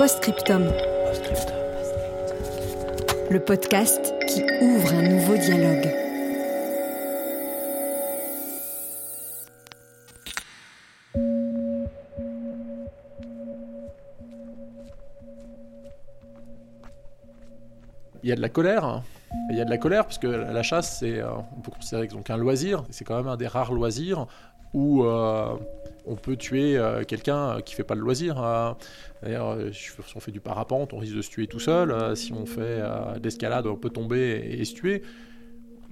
Postscriptum. Le podcast qui ouvre un nouveau dialogue. il y a de la colère. Il y a de la colère parce que la chasse, c'est, euh, on peut considérer donc un loisir. C'est quand même un des rares loisirs où euh, on peut tuer euh, quelqu'un qui fait pas le loisir. D'ailleurs, si on fait du parapente, on risque de se tuer tout seul. si on fait de l'escalade, on peut tomber et, se tuer.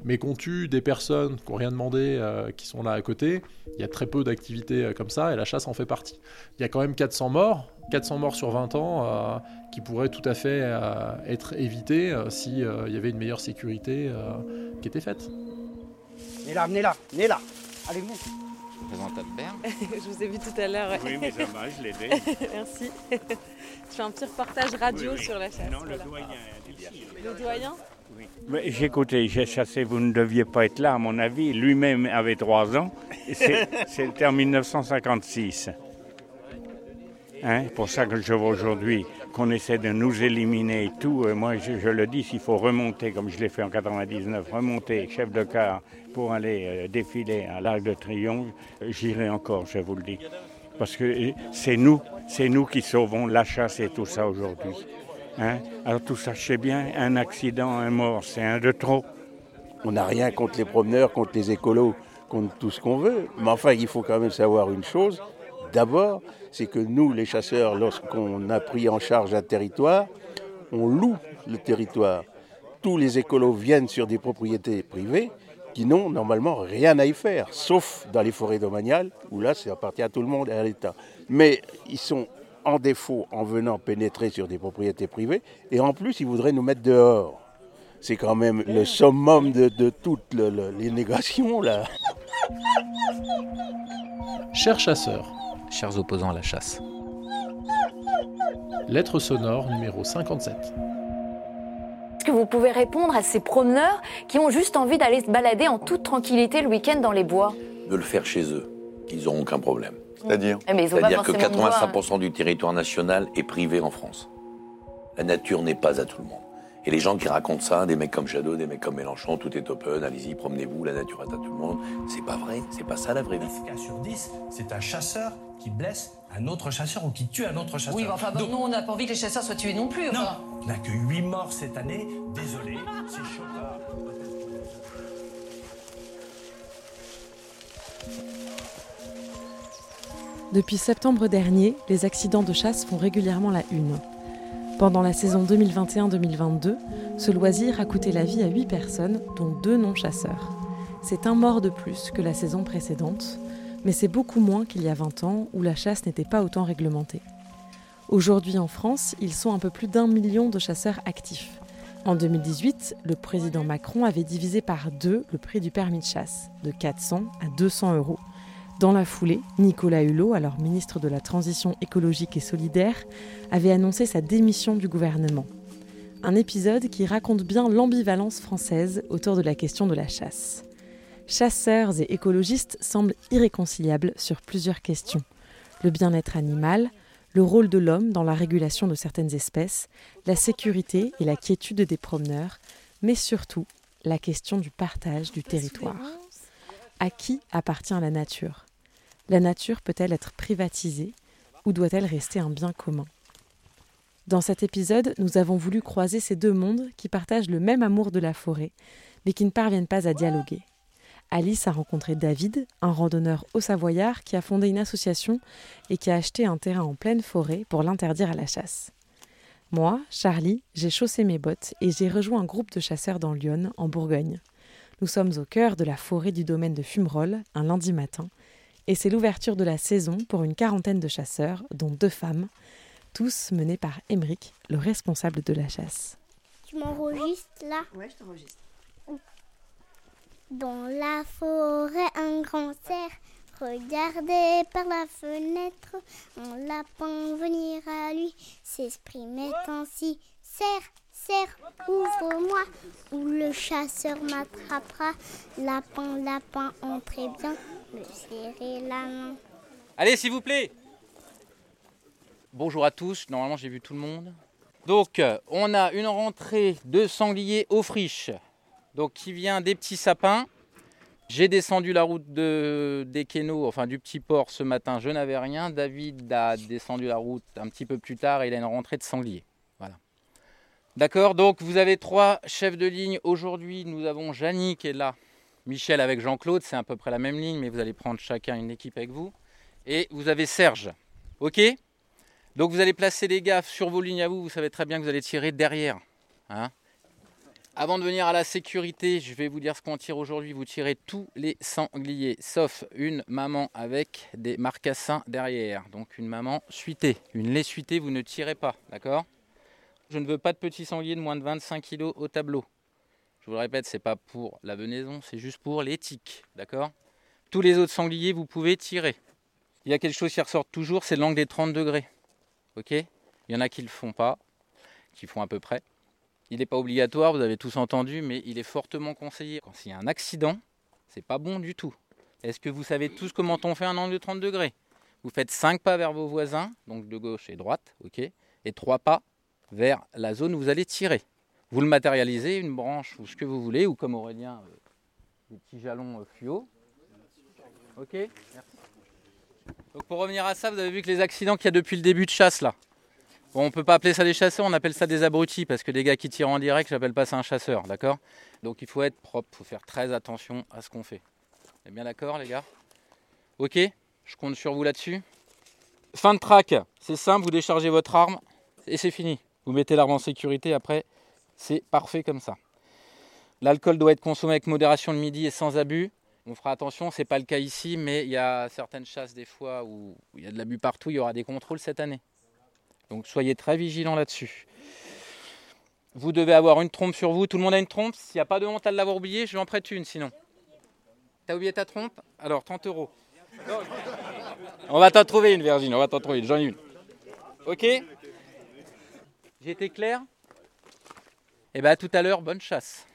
Mais qu'on tue des personnes qui n'ont rien demandé, qui sont là à côté, il y a très peu d'activités comme ça et la chasse en fait partie. Il y a quand même 400 morts 400 morts sur 20 ans euh, qui pourraient tout à fait euh, être évitées euh, s'il y avait une meilleure sécurité qui était faite. Venez là, venez là, venez là. Allez, vous. je vous ai vu tout à l'heure. Oui, mais ça va, je l'ai Merci. tu fais un petit reportage radio sur la chasse. Non, le doyen. Le doyen oui. J'ai écouté, j'ai chassé, vous ne deviez pas être là, à mon avis. Lui-même avait 3 ans. C'était en 1956. Hein, pour ça que je vois aujourd'hui qu'on essaie de nous éliminer et tout. Euh, moi, je, le dis, s'il faut remonter, comme je l'ai fait en 99, remonter chef de car pour aller euh, défiler à l'Arc de Triomphe, j'irai encore, je vous le dis. Parce que euh, c'est nous, c'est nous qui sauvons la chasse et tout ça aujourd'hui. Hein? Alors tout ça, je sais bien, un accident, un mort, c'est un de trop. On n'a rien contre les promeneurs, contre les écolos, contre tout ce qu'on veut. Mais enfin, il faut quand même savoir une chose, D'abord, c'est que nous, les chasseurs, lorsqu'on a pris en charge un territoire, on loue le territoire. Tous les écolos viennent sur des propriétés privées qui n'ont normalement rien à y faire, sauf dans les forêts domaniales, où là, ça appartient à tout le monde et à l'État. Mais ils sont en défaut en venant pénétrer sur des propriétés privées, et en plus, ils voudraient nous mettre dehors. C'est quand même le summum de, toutes les négations, là. Chers chasseurs, chers opposants à la chasse. Lettre sonore numéro 57. Est-ce que vous pouvez répondre à ces promeneurs qui ont juste envie d'aller se balader en toute tranquillité le week-end dans les bois? De le faire chez eux. Ils n'auront aucun problème. C'est-à-dire? Eh, C'est-à-dire que 85% du territoire national est privé en France. La nature n'est pas à tout le monde. Et les gens qui racontent ça, des mecs comme Shadow, des mecs comme Mélenchon, tout est open, allez-y, promenez-vous, la nature est à tout le monde. C'est pas vrai, c'est pas ça la vraie vie. 9 cas sur 10, c'est un chasseur qui blesse un autre chasseur ou qui tue un autre chasseur. Oui, enfin, nous, on n'a pas envie que les chasseurs soient tués non plus. Non, on n'a que 8 morts cette année. Désolé, c'est choquant. Depuis septembre dernier, les accidents de chasse font régulièrement la une. Pendant la saison 2021-2022, ce loisir a coûté la vie à 8 personnes, dont deux non-chasseurs. C'est un mort de plus que la saison précédente, mais c'est beaucoup moins qu'il y a 20 ans où la chasse n'était pas autant réglementée. Aujourd'hui en France, ils sont un peu plus d'un million de chasseurs actifs. En 2018, le président Macron avait divisé par deux le prix du permis de chasse, de 400 à 200 euros. Dans la foulée, Nicolas Hulot, alors ministre de la Transition écologique et solidaire, avait annoncé sa démission du gouvernement. Un épisode qui raconte bien l'ambivalence française autour de la question de la chasse. Chasseurs et écologistes semblent irréconciliables sur plusieurs questions. Le bien-être animal, le rôle de l'homme dans la régulation de certaines espèces, la sécurité et la quiétude des promeneurs, mais surtout la question du partage du territoire. À qui appartient la nature? La nature peut-elle être privatisée ou doit-elle rester un bien commun? Dans cet épisode, nous avons voulu croiser ces deux mondes qui partagent le même amour de la forêt, mais qui ne parviennent pas à dialoguer. Alice a rencontré David, un randonneur haut savoyard qui a fondé une association et qui a acheté un terrain en pleine forêt pour l'interdire à la chasse. Moi, Charlie, j'ai chaussé mes bottes et j'ai rejoint un groupe de chasseurs dans Lyon, en Bourgogne. Nous sommes au cœur de la forêt du domaine de Fumerolles, un lundi matin, et c'est l'ouverture de la saison pour une quarantaine de chasseurs, dont deux femmes, tous menés par Émeric, le responsable de la chasse. Tu m'enregistres là? Ouais, je t'enregistre. Dans la forêt, un grand cerf regardait par la fenêtre. Un lapin venir à lui s'exprimait ainsi Cerf, cerf, ouvre-moi, ou le chasseur m'attrapera. Lapin, lapin, entrez bien, Allez, s'il vous plaît Bonjour à tous, normalement j'ai vu tout le monde. Donc, on a une rentrée de sangliers aux friches, donc qui vient des petits sapins. J'ai descendu la route de, des Kénos, enfin du petit port ce matin, je n'avais rien. David a descendu la route un petit peu plus tard et il a une rentrée de sangliers. Voilà. D'accord, donc vous avez trois chefs de ligne. Aujourd'hui, nous avons Janie qui est là, Michel avec Jean-Claude, c'est à peu près la même ligne, mais vous allez prendre chacun une équipe avec vous. Et vous avez Serge. Ok? Donc vous allez placer les gars sur vos lignes à vous, vous savez très bien que vous allez tirer derrière. Hein avant de venir à la sécurité, je vais vous dire ce qu'on tire aujourd'hui. Vous tirez tous les sangliers, sauf une maman avec des marcassins derrière. Donc une maman suitée. Une lait suitée, vous ne tirez pas, d'accord? Je ne veux pas de petits sangliers de moins de 25 kg au tableau. Je vous le répète, c'est pas pour la venaison, c'est juste pour les tiques, d'accord? Tous les autres sangliers, vous pouvez tirer. Il y a quelque chose qui ressort toujours, c'est l'angle des 30 degrés. Ok? Il y en a qui ne le font pas, qui font à peu près. Il n'est pas obligatoire, vous avez tous entendu, mais il est fortement conseillé. Quand il y a un accident, c'est pas bon du tout. Est-ce que vous savez tous comment on fait un angle de 30 degrés? Vous faites 5 pas vers vos voisins, donc de gauche et droite, ok, et 3 pas vers la zone où vous allez tirer. Vous le matérialisez, une branche ou ce que vous voulez, ou comme Aurélien, euh, des petits jalons euh. Ok Merci. Donc pour revenir à ça, vous avez vu que les accidents qu'il y a depuis le début de chasse là, Bon, on peut pas appeler ça des chasseurs, on appelle ça des abrutis parce que les gars qui tirent en direct, j'appelle pas ça un chasseur, d'accord? Donc il faut être propre, il faut faire très attention à ce qu'on fait. Vous êtes bien d'accord, les gars? Ok Je compte sur vous là-dessus. Fin de track, c'est simple, vous déchargez votre arme et c'est fini. Vous mettez l'arme en sécurité, après, c'est parfait comme ça. L'alcool doit être consommé avec modération le midi et sans abus. On fera attention, c'est pas le cas ici, mais il y a certaines chasses des fois où il y a de l'abus partout, il y aura des contrôles cette année. Donc soyez très vigilants là-dessus. Vous devez avoir une trompe sur vous. Tout le monde a une trompe. S'il n'y a pas de honte à l'avoir oublié, je lui en prête une sinon. T'as oublié ta trompe? Alors 30 euros. On va t'en trouver une, Virginie. On va t'en trouver une. J'en ai une. Ok? J'ai été clair? Eh bien, à tout à l'heure. Bonne chasse.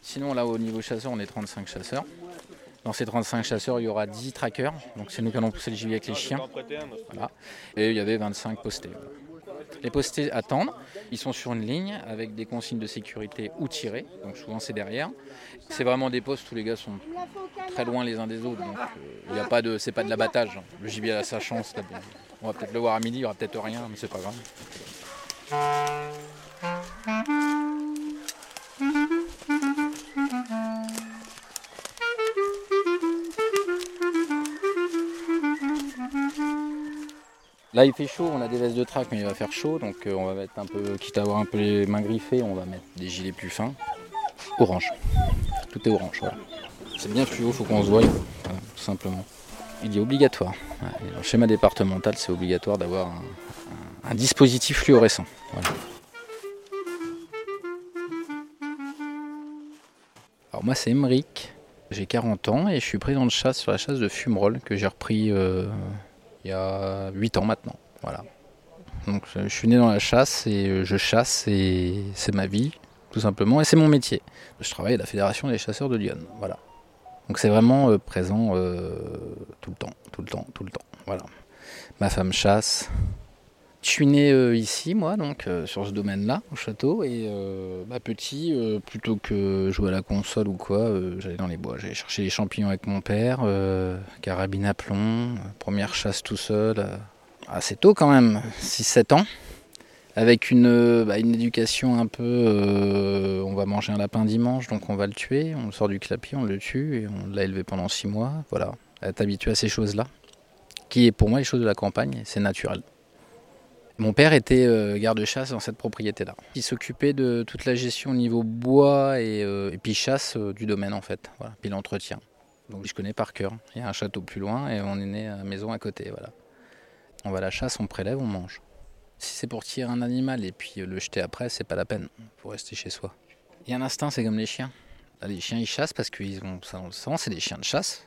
Sinon, là, au niveau chasseur, on est 35 chasseurs. Dans ces 35 chasseurs, il y aura 10 trackers. Donc, c'est nous qui allons pousser le gibier avec les chiens. Et il y avait 25 postés. Les postés attendent. Ils sont sur une ligne avec des consignes de sécurité ou tirés. Donc, souvent, c'est derrière. C'est vraiment des postes où les gars sont très loin les uns des autres. Donc, il n'y a pas de, c'est pas de l'abattage. Le gibier a sa chance. On va peut-être le voir à midi. Il n'y aura peut-être rien, mais c'est pas grave. Là il fait chaud, on a des vestes de track mais il va faire chaud donc euh, on va mettre un peu, quitte à avoir un peu les mains griffées, on va mettre des gilets plus fins. Orange. Tout est orange. C'est bien fluo, faut qu'on se voie, tout simplement. Il est obligatoire. Ouais, le schéma départemental, c'est obligatoire d'avoir un, dispositif fluorescent. Alors moi c'est Emeric, j'ai 40 ans et je suis président de chasse sur la chasse de fumerolles que j'ai repris euh, il y a 8 ans maintenant. Voilà. Donc je suis né dans la chasse et je chasse et c'est ma vie tout simplement et c'est mon métier. Je travaille à la Fédération des chasseurs de Lyon. Voilà. Donc c'est vraiment euh, présent euh, tout le temps, tout le temps, tout le temps. Voilà. Ma femme chasse. Je suis né euh, ici, moi, donc euh, sur ce domaine-là, au château, et euh, bah, petit, plutôt que jouer à la console ou quoi, j'allais dans les bois. J'allais chercher les champignons avec mon père, carabine à plomb, première chasse tout seul, assez tôt quand même, 6-7 ans. avec une, bah, une éducation un peu. euh, on va manger un lapin dimanche, donc on va le tuer. On le sort du clapier, on le tue et on l'a élevé pendant six mois. Voilà, être habitué à ces choses-là, qui est pour moi les choses de la campagne, c'est naturel. Mon père était euh, garde-chasse dans cette propriété-là. Il s'occupait de toute la gestion au niveau bois et, euh, puis chasse euh, du domaine en fait, puis l'entretien. Donc je connais par cœur. Il y a un château plus loin et on est né à la maison à côté. Voilà. On va à la chasse, on prélève, on mange. Si c'est pour tirer un animal et puis le jeter après, c'est pas la peine. Faut rester chez soi. Il y a un instinct, c'est comme les chiens. Les chiens ils chassent parce qu'ils ont ça, c'est des chiens de chasse.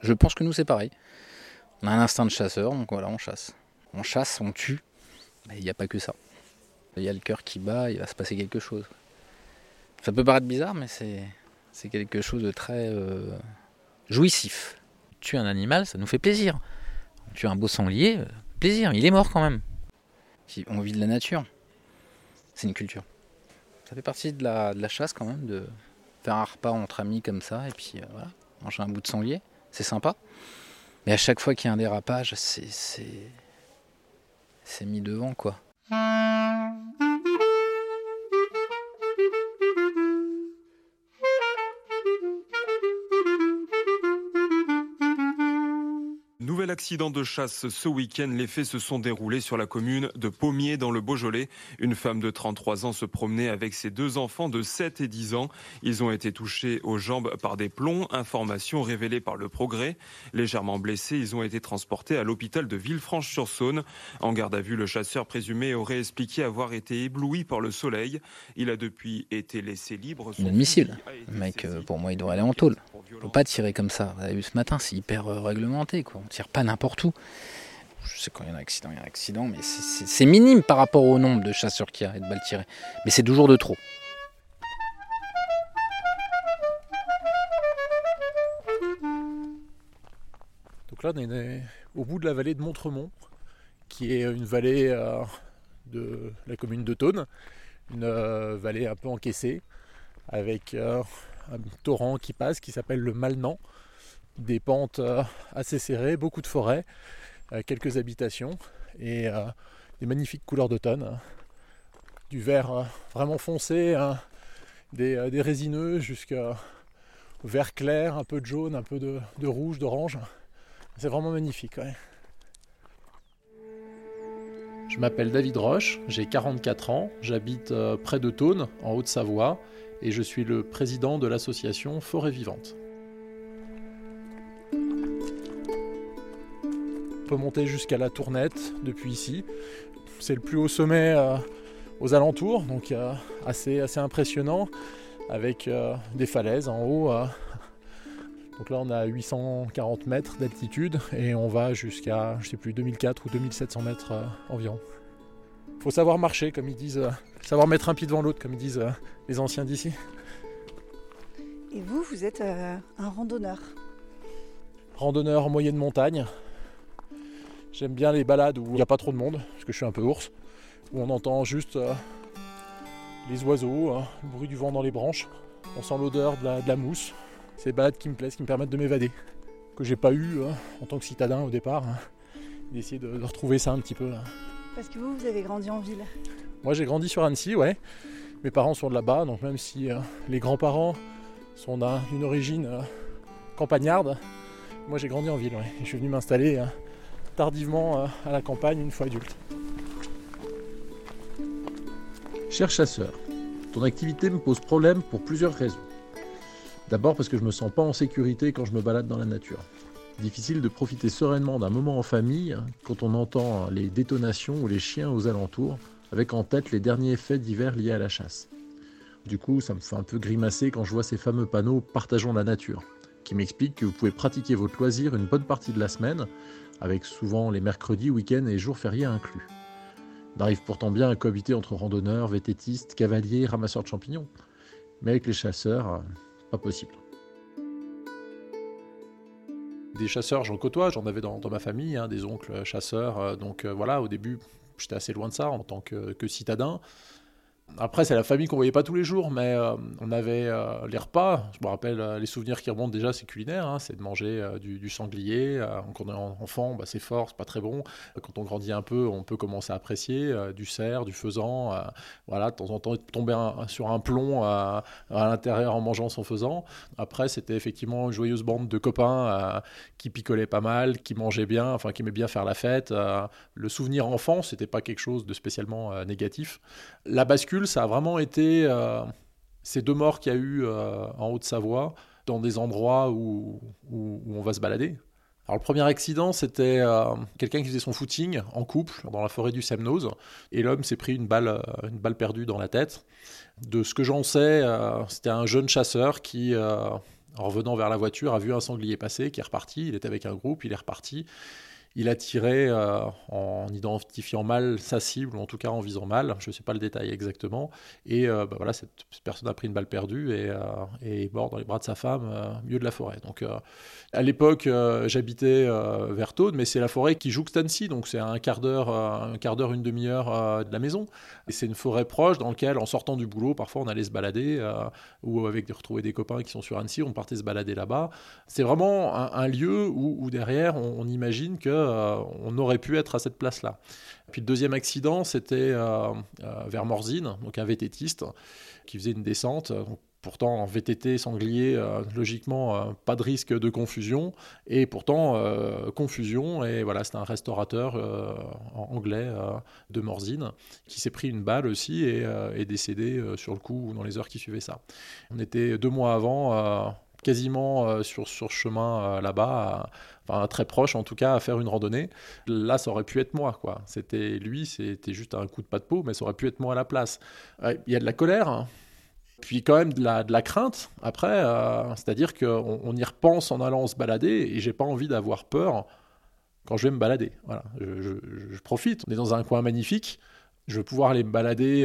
Je pense que nous c'est pareil. On a un instinct de chasseur, donc voilà, on chasse. On chasse, on tue. Il n'y a pas que ça. Il y a le cœur qui bat, il va se passer quelque chose. Ça peut paraître bizarre, mais c'est quelque chose de très euh, jouissif. Tuer un animal, ça nous fait plaisir. Tuer un beau sanglier, euh, plaisir, il est mort quand même. On vit de la nature. C'est une culture. Ça fait partie de la, de la chasse quand même, de faire un repas entre amis comme ça, et puis euh, voilà, manger un bout de sanglier, c'est sympa. Mais à chaque fois qu'il y a un dérapage, c'est c'est- c'est mis devant quoi. Accident de chasse ce week-end. Les faits se sont déroulés sur la commune de Pommier dans le Beaujolais. Une femme de 33 ans se promenait avec ses deux enfants de 7 et 10 ans. Ils ont été touchés aux jambes par des plombs. Information révélée par le progrès. Légèrement blessés, ils ont été transportés à l'hôpital de Villefranche-sur-Saône. En garde à vue, le chasseur présumé aurait expliqué avoir été ébloui par le soleil. Il a depuis été laissé libre. Inadmissible. Le mec, euh, pour moi, il devrait aller en tôle. On peut pas tirer comme ça. Vous avez vu ce matin, c'est hyper euh, réglementé. Quoi. On tire pas n'importe où. Je sais quand il y a un accident, il y a un accident, mais c'est- minime par rapport au nombre de chasseurs qu'il y a et de balles tirées. Mais c'est toujours de trop. Donc là, on est au bout de la vallée de Montremont, qui est une vallée euh, de la commune de Thône, une euh, vallée un peu encaissée, avec un torrent qui passe qui s'appelle le Malnan, des pentes euh, assez serrées, beaucoup de forêts, euh, quelques habitations et euh, des magnifiques couleurs d'automne, hein. du vert vraiment foncé, hein, des, résineux jusqu'au vert clair, un peu de jaune, un peu de, rouge, d'orange. C'est vraiment magnifique. Je m'appelle David Roche, j'ai 44 ans, j'habite près de Thône, en Haute-Savoie, et je suis le président de l'association Forêt Vivante. On peut monter jusqu'à la Tournette depuis ici. C'est le plus haut sommet euh, aux alentours, donc euh, assez, assez impressionnant, avec euh, des falaises en haut. donc là, on a 840 mètres d'altitude et on va jusqu'à, je sais plus, 2004 ou 2700 mètres environ. Faut savoir marcher, comme ils disent, euh, savoir mettre un pied devant l'autre, comme ils disent euh, les anciens d'ici. Et vous, vous êtes euh, un randonneur. Randonneur en moyenne montagne. J'aime bien les balades où il n'y a pas trop de monde, parce que je suis un peu ours, où on entend juste les oiseaux, euh, le bruit du vent dans les branches. On sent l'odeur de la, de la mousse. C'est des balades qui me plaisent, qui me permettent de m'évader. Que j'ai pas eu euh, en tant que citadin au départ. hein. D'essayer de, de retrouver ça un petit peu là. Parce que vous, vous avez grandi en ville. Moi j'ai grandi sur Annecy, ouais. Mes parents sont de là-bas, donc même si euh, les grands-parents sont d'un- d'une origine euh, campagnarde, moi j'ai grandi en ville, ouais. Et je suis venu m'installer euh, tardivement euh, à la campagne une fois adulte. Cher chasseur, ton activité me pose problème pour plusieurs raisons. D'abord parce que je me sens pas en sécurité quand je me balade dans la nature. Difficile de profiter sereinement d'un moment en famille quand on entend les détonations ou les chiens aux alentours, avec en tête les derniers faits divers liés à la chasse. Du coup, ça me fait un peu grimacer quand je vois ces fameux panneaux Partageons la nature, qui m'expliquent que vous pouvez pratiquer votre loisir une bonne partie de la semaine, avec souvent les mercredis, week-ends et jours fériés inclus. On arrive pourtant bien à cohabiter entre randonneurs, vététistes, cavaliers, ramasseurs de champignons. Mais avec les chasseurs, euh, pas possible. Des chasseurs, j'en côtoie, j'en avais dans, ma famille, hein, des oncles chasseurs. euh, donc euh, voilà, au début, j'étais assez loin de ça en tant que citadin. Après, c'est la famille qu'on voyait pas tous les jours, mais euh, on avait euh, les repas. Je me rappelle euh, les souvenirs qui remontent déjà, c'est culinaire, hein, c'est de manger du, sanglier. quand on est enfant, bah, c'est fort, c'est pas très bon. Quand on grandit un peu, on peut commencer à apprécier du cerf, du faisan. voilà, de temps en temps, tomber sur un plomb à l'intérieur en mangeant son faisan. Après, c'était effectivement une joyeuse bande de copains qui picolaient pas mal, qui mangeaient bien, enfin qui aimaient bien faire la fête. le souvenir enfant, c'était pas quelque chose de spécialement négatif. La bascule ça a vraiment été euh, ces deux morts qu'il y a eu euh, en Haute-Savoie, dans des endroits où, on va se balader. Alors le premier accident, c'était euh, quelqu'un qui faisait son footing en couple dans la forêt du Semnoz, et l'homme s'est pris une balle, une balle perdue dans la tête. De ce que j'en sais, c'était un jeune chasseur qui, en revenant vers la voiture, a vu un sanglier passer, qui est reparti. Il était avec un groupe, il est reparti. Il a tiré euh, en identifiant mal sa cible, ou en tout cas en visant mal, je ne sais pas le détail exactement. Et euh, bah voilà, cette, personne a pris une balle perdue et, euh, est mort dans les bras de sa femme au milieu de la forêt. Donc à l'époque, j'habitais vers mais c'est la forêt qui joue Stancy, donc c'est un quart d'heure, un quart d'heure, une demi-heure de la maison. Et c'est une forêt proche dans laquelle, en sortant du boulot, parfois on allait se balader, ou avec retrouver des copains qui sont sur Annecy, on partait se balader là-bas. C'est vraiment un, lieu où, derrière, on imagine que euh, on aurait pu être à cette place-là. Puis le deuxième accident, c'était euh, euh, vers Morzine, donc un vététiste qui faisait une descente. Pourtant, en VTT sanglier, logiquement, pas de risque de confusion. Et pourtant, confusion. Et voilà, c'était un restaurateur anglais de Morzine qui s'est pris une balle aussi et est décédé sur le coup ou dans les heures qui suivaient ça. On était deux mois avant quasiment euh, sur, sur chemin euh, là-bas, enfin très proche en tout cas, à faire une randonnée. Là, ça aurait pu être moi, quoi. C'était lui, c'était juste un coup de pas de peau, mais ça aurait pu être moi à la place. Il y a de la colère, hein. puis quand même de la, de la crainte après, euh, c'est-à-dire qu'on on y repense en allant se balader et j'ai pas envie d'avoir peur quand je vais me balader. Voilà, je, profite. On est dans un coin magnifique, je veux pouvoir aller me balader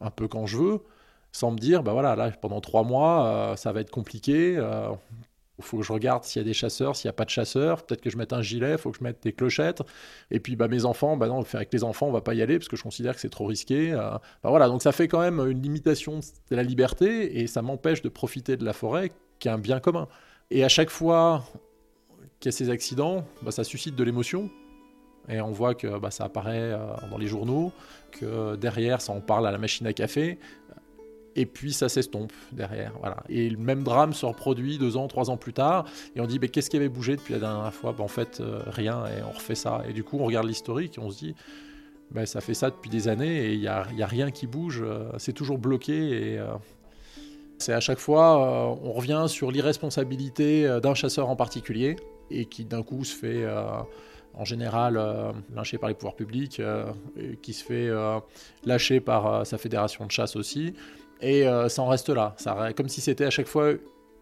un peu quand je veux sans me dire, bah voilà, là, pendant trois mois, euh, ça va être compliqué. Il euh, faut que je regarde s'il y a des chasseurs, s'il n'y a pas de chasseurs. Peut-être que je mette un gilet, il faut que je mette des clochettes. Et puis bah, mes enfants, bah non, avec les enfants, on va pas y aller parce que je considère que c'est trop risqué. Euh. bah, voilà, donc ça fait quand même une limitation de la liberté et ça m'empêche de profiter de la forêt qui est un bien commun. Et à chaque fois qu'il y a ces accidents, bah, ça suscite de l'émotion. Et on voit que bah, ça apparaît dans les journaux, que derrière, ça en parle à la machine à café et puis ça s'estompe derrière. Voilà. Et le même drame se reproduit deux ans, trois ans plus tard, et on dit mais qu'est-ce qui avait bougé depuis la dernière fois? Ben, En fait, euh, rien, et on refait ça. Et du coup, on regarde l'historique et on se dit ben, ça fait ça depuis des années et il n'y a, a, rien qui bouge, euh, c'est toujours bloqué. Et, euh, c'est à chaque fois, on revient sur l'irresponsabilité d'un chasseur en particulier, et qui d'un coup se fait en général lynché par les pouvoirs publics, qui se fait lâcher par sa fédération de chasse aussi, et euh, ça en reste là. Comme si c'était à chaque fois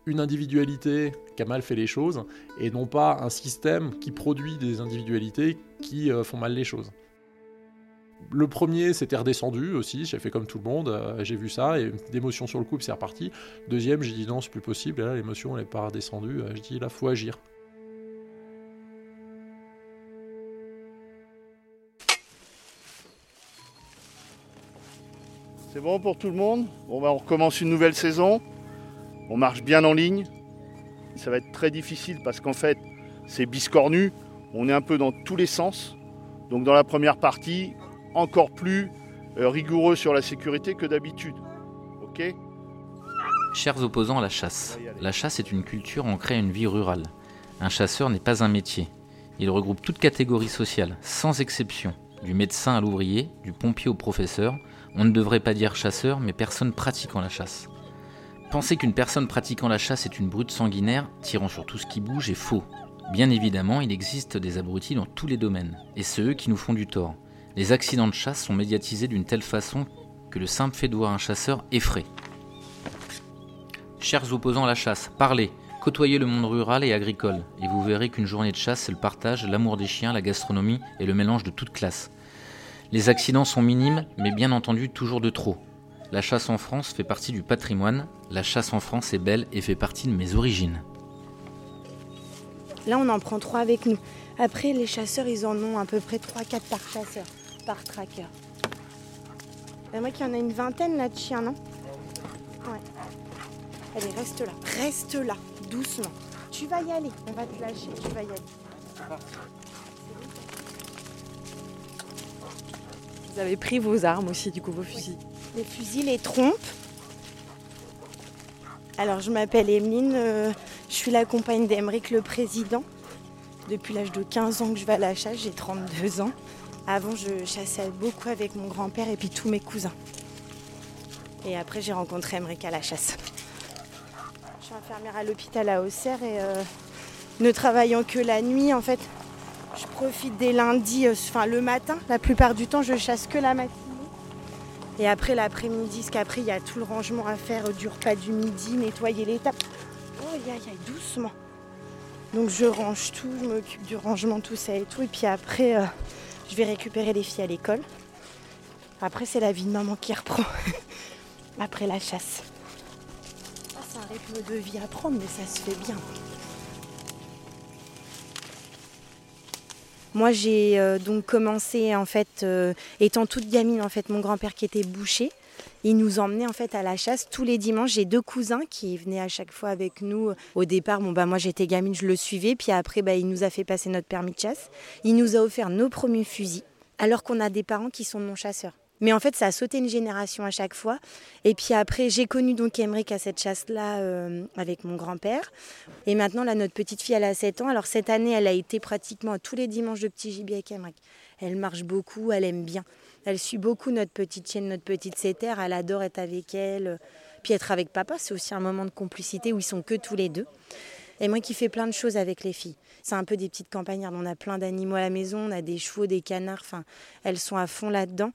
une individualité qui a mal fait les choses, et non pas un système qui produit des individualités qui euh, font mal les choses. Le premier, c'était redescendu aussi, j'ai fait comme tout le monde, euh, j'ai vu ça, et d'émotion sur le coup, c'est reparti. Deuxième, j'ai dit non, c'est plus possible, et là, l'émotion, n'est pas redescendue, je dis là, faut agir. C'est bon pour tout le monde bon, bah, On recommence une nouvelle saison. On marche bien en ligne. Ça va être très difficile parce qu'en fait, c'est biscornu. On est un peu dans tous les sens. Donc dans la première partie, encore plus euh, rigoureux sur la sécurité que d'habitude. Ok? Chers opposants à la chasse, la chasse est une culture ancrée à une vie rurale. Un chasseur n'est pas un métier. Il regroupe toute catégorie sociale, sans exception, du médecin à l'ouvrier, du pompier au professeur, on ne devrait pas dire chasseur, mais personne pratiquant la chasse. Penser qu'une personne pratiquant la chasse est une brute sanguinaire, tirant sur tout ce qui bouge, est faux. Bien évidemment, il existe des abrutis dans tous les domaines, et c'est eux qui nous font du tort. Les accidents de chasse sont médiatisés d'une telle façon que le simple fait de voir un chasseur effraie. Chers opposants à la chasse, parlez, côtoyez le monde rural et agricole, et vous verrez qu'une journée de chasse, c'est le partage, l'amour des chiens, la gastronomie et le mélange de toutes classes. Les accidents sont minimes, mais bien entendu toujours de trop. La chasse en France fait partie du patrimoine, la chasse en France est belle et fait partie de mes origines. Là, on en prend trois avec nous. Après, les chasseurs, ils en ont à peu près 3-4 par chasseur, par tracker. moi qu'il y en a une vingtaine là de chiens, non? Ouais. Allez, reste là. Reste là, doucement. Tu vas y aller. On va te lâcher, tu vas y aller. Vous avez pris vos armes aussi, du coup, vos fusils. Les fusils, les trompes. Alors, je m'appelle Emeline, euh, je suis la compagne d'Emeric, le président. Depuis l'âge de 15 ans que je vais à la chasse, j'ai 32 ans. Avant, je chassais beaucoup avec mon grand-père et puis tous mes cousins. Et après, j'ai rencontré Emeric à la chasse. Je suis infirmière à l'hôpital à Auxerre et euh, ne travaillant que la nuit, en fait, je profite des lundis, euh, enfin le matin. La plupart du temps, je chasse que la matinée. Et après l'après-midi, parce qu'après, il y a tout le rangement à faire du repas du midi, nettoyer les tables. Oh, aïe, aïe, doucement. Donc je range tout, je m'occupe du rangement, tout ça et tout. Et puis après, euh, je vais récupérer les filles à l'école. Après, c'est la vie de maman qui reprend. après la chasse. Un rythme de vie à prendre, mais ça se fait bien. Moi, j'ai euh, donc commencé en fait, euh, étant toute gamine, en fait, mon grand-père qui était boucher, il nous emmenait en fait à la chasse tous les dimanches. J'ai deux cousins qui venaient à chaque fois avec nous. Au départ, bon bah moi j'étais gamine, je le suivais, puis après bah, il nous a fait passer notre permis de chasse. Il nous a offert nos premiers fusils, alors qu'on a des parents qui sont non chasseurs. Mais en fait, ça a sauté une génération à chaque fois. Et puis après, j'ai connu donc Emmerich à cette chasse-là euh, avec mon grand-père. Et maintenant, là, notre petite fille, elle a 7 ans. Alors cette année, elle a été pratiquement tous les dimanches de petit gibier avec Emmerich. Elle marche beaucoup, elle aime bien. Elle suit beaucoup notre petite chienne, notre petite sétère. Elle adore être avec elle. Puis être avec papa, c'est aussi un moment de complicité où ils sont que tous les deux. Et moi qui fais plein de choses avec les filles. C'est un peu des petites campagnardes. On a plein d'animaux à la maison, on a des chevaux, des canards. Enfin, elles sont à fond là-dedans.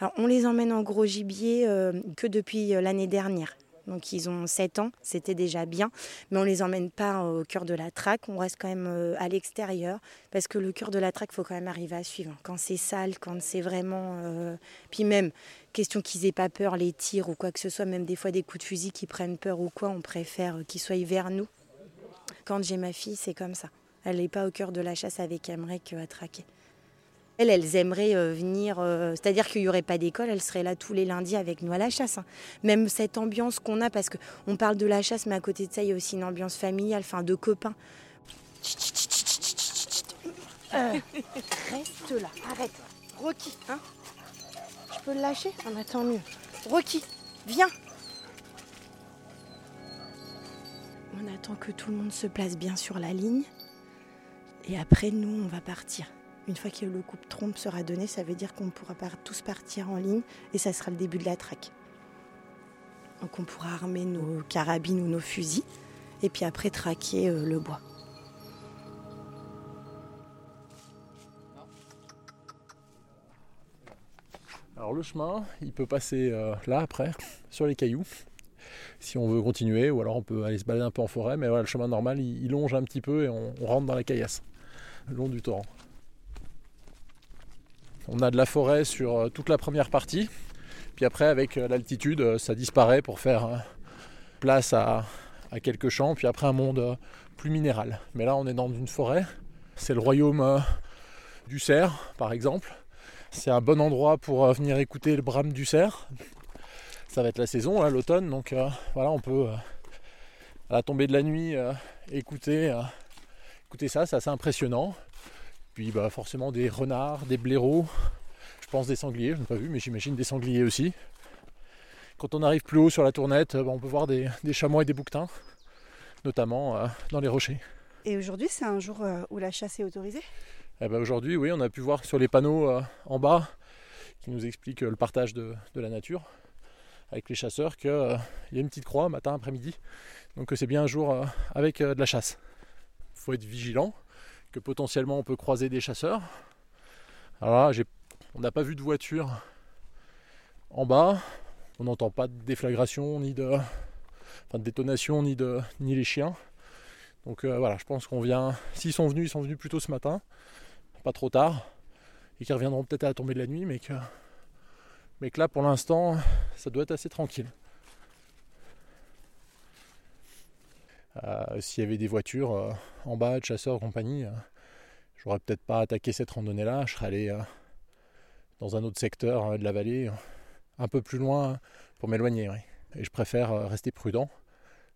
Alors, on les emmène en gros gibier euh, que depuis euh, l'année dernière. Donc ils ont 7 ans, c'était déjà bien, mais on les emmène pas au cœur de la traque, on reste quand même euh, à l'extérieur, parce que le cœur de la traque, faut quand même arriver à suivre. Quand c'est sale, quand c'est vraiment... Puis même, question qu'ils aient pas peur, les tirs ou quoi que ce soit, même des fois des coups de fusil qui prennent peur ou quoi, on préfère qu'ils soient vers nous. Quand j'ai ma fille, c'est comme ça. Elle n'est pas au cœur de la chasse avec Emmerich à traquer. Elles, elles aimeraient euh, venir, euh, c'est-à-dire qu'il n'y aurait pas d'école, elles seraient là tous les lundis avec nous à la chasse. hein. Même cette ambiance qu'on a, parce qu'on parle de la chasse, mais à côté de ça, il y a aussi une ambiance familiale, enfin de copains. Euh, reste là, arrête. Rocky, hein? Je peux le lâcher? On attend mieux. Rocky, viens On attend que tout le monde se place bien sur la ligne. Et après, nous, on va partir. Une fois que le coup de trompe sera donné, ça veut dire qu'on pourra tous partir en ligne et ça sera le début de la traque. Donc on pourra armer nos carabines ou nos fusils et puis après traquer euh, le bois. Alors le chemin, il peut passer euh, là après, sur les cailloux, si on veut continuer, ou alors on peut aller se balader un peu en forêt, mais voilà, le chemin normal, il, longe un petit peu et on, rentre dans la caillasse, le long du torrent. On a de la forêt sur euh, toute la première partie, puis après avec euh, l'altitude, euh, ça disparaît pour faire place à, quelques champs, puis après un monde plus minéral. Mais là on est dans une forêt, c'est le royaume du cerf par exemple. C'est un bon endroit pour venir écouter le brame du cerf. Ça va être la saison, là, l'automne, donc euh, voilà, on peut euh, à la tombée de la nuit euh, écouter, écouter ça, c'est assez impressionnant. Puis bah, forcément des renards, des blaireaux, je pense des sangliers, je n'ai pas vu, mais j'imagine des sangliers aussi. Quand on arrive plus haut sur la tournette, bah, on peut voir des, des chamois et des bouquetins, notamment dans les rochers. Et aujourd'hui, c'est un jour où la chasse est autorisée? Eh ben, Aujourd'hui, oui, on a pu voir sur les panneaux euh, en bas qui nous expliquent le partage de, de la nature avec les chasseurs qu'il y a une petite croix matin, après-midi. Donc euh, c'est bien un jour euh, avec euh, de la chasse. Il faut être vigilant, que potentiellement on peut croiser des chasseurs. Alors là, on n'a pas vu de voiture en bas. On n'entend pas de déflagration, ni de, détonation, ni, de, ni les chiens. Donc euh, voilà, je pense qu'on vient. S'ils sont venus, ils sont venus plutôt ce matin, pas trop tard, et qu'ils reviendront peut-être à la tombée de la nuit, mais que, mais que là pour l'instant, ça doit être assez tranquille. Euh, S'il y avait des voitures euh, en bas, de chasseurs, compagnie, euh, j'aurais peut-être pas attaqué cette randonnée-là, je serais allé euh, dans un autre secteur de la vallée, un peu plus loin pour m'éloigner. Et je préfère rester prudent.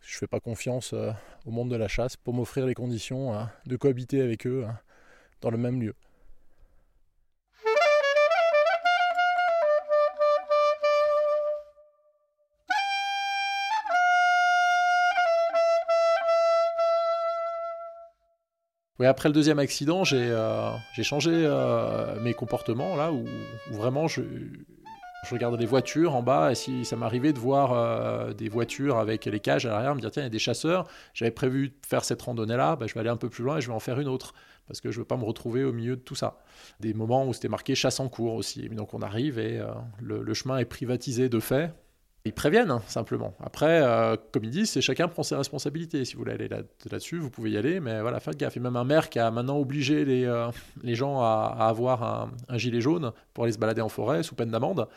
Je ne fais pas confiance au monde de la chasse pour m'offrir les conditions de cohabiter avec eux dans le même lieu. Oui, après le deuxième accident, j'ai euh, changé euh, mes comportements là où, vraiment je, regardais les voitures en bas et si ça m'arrivait de voir euh, des voitures avec les cages à l'arrière, me dire tiens, il y a des chasseurs, j'avais prévu de faire cette randonnée là, bah, je vais aller un peu plus loin et je vais en faire une autre parce que je veux pas me retrouver au milieu de tout ça. Des moments où c'était marqué chasse en cours aussi. Donc on arrive et le chemin est privatisé de fait. Ils préviennent hein, simplement. Après, euh, comme ils disent, c'est chacun prend ses responsabilités. Si vous voulez aller là- là-dessus, vous pouvez y aller, mais voilà, faites gaffe. Et même un maire qui a maintenant obligé les, euh, les gens à, avoir un, gilet jaune pour aller se balader en forêt sous peine d'amende,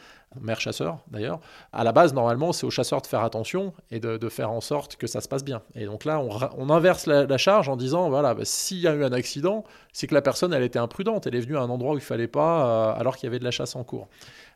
maire chasseur d'ailleurs. À la base, normalement, c'est aux chasseurs de faire attention et de, faire en sorte que ça se passe bien. Et donc là, on, inverse la, la charge en disant voilà, bah, s'il y a eu un accident, c'est que la personne, elle était imprudente. Elle est venue à un endroit où il fallait pas, euh, alors qu'il y avait de la chasse en cours.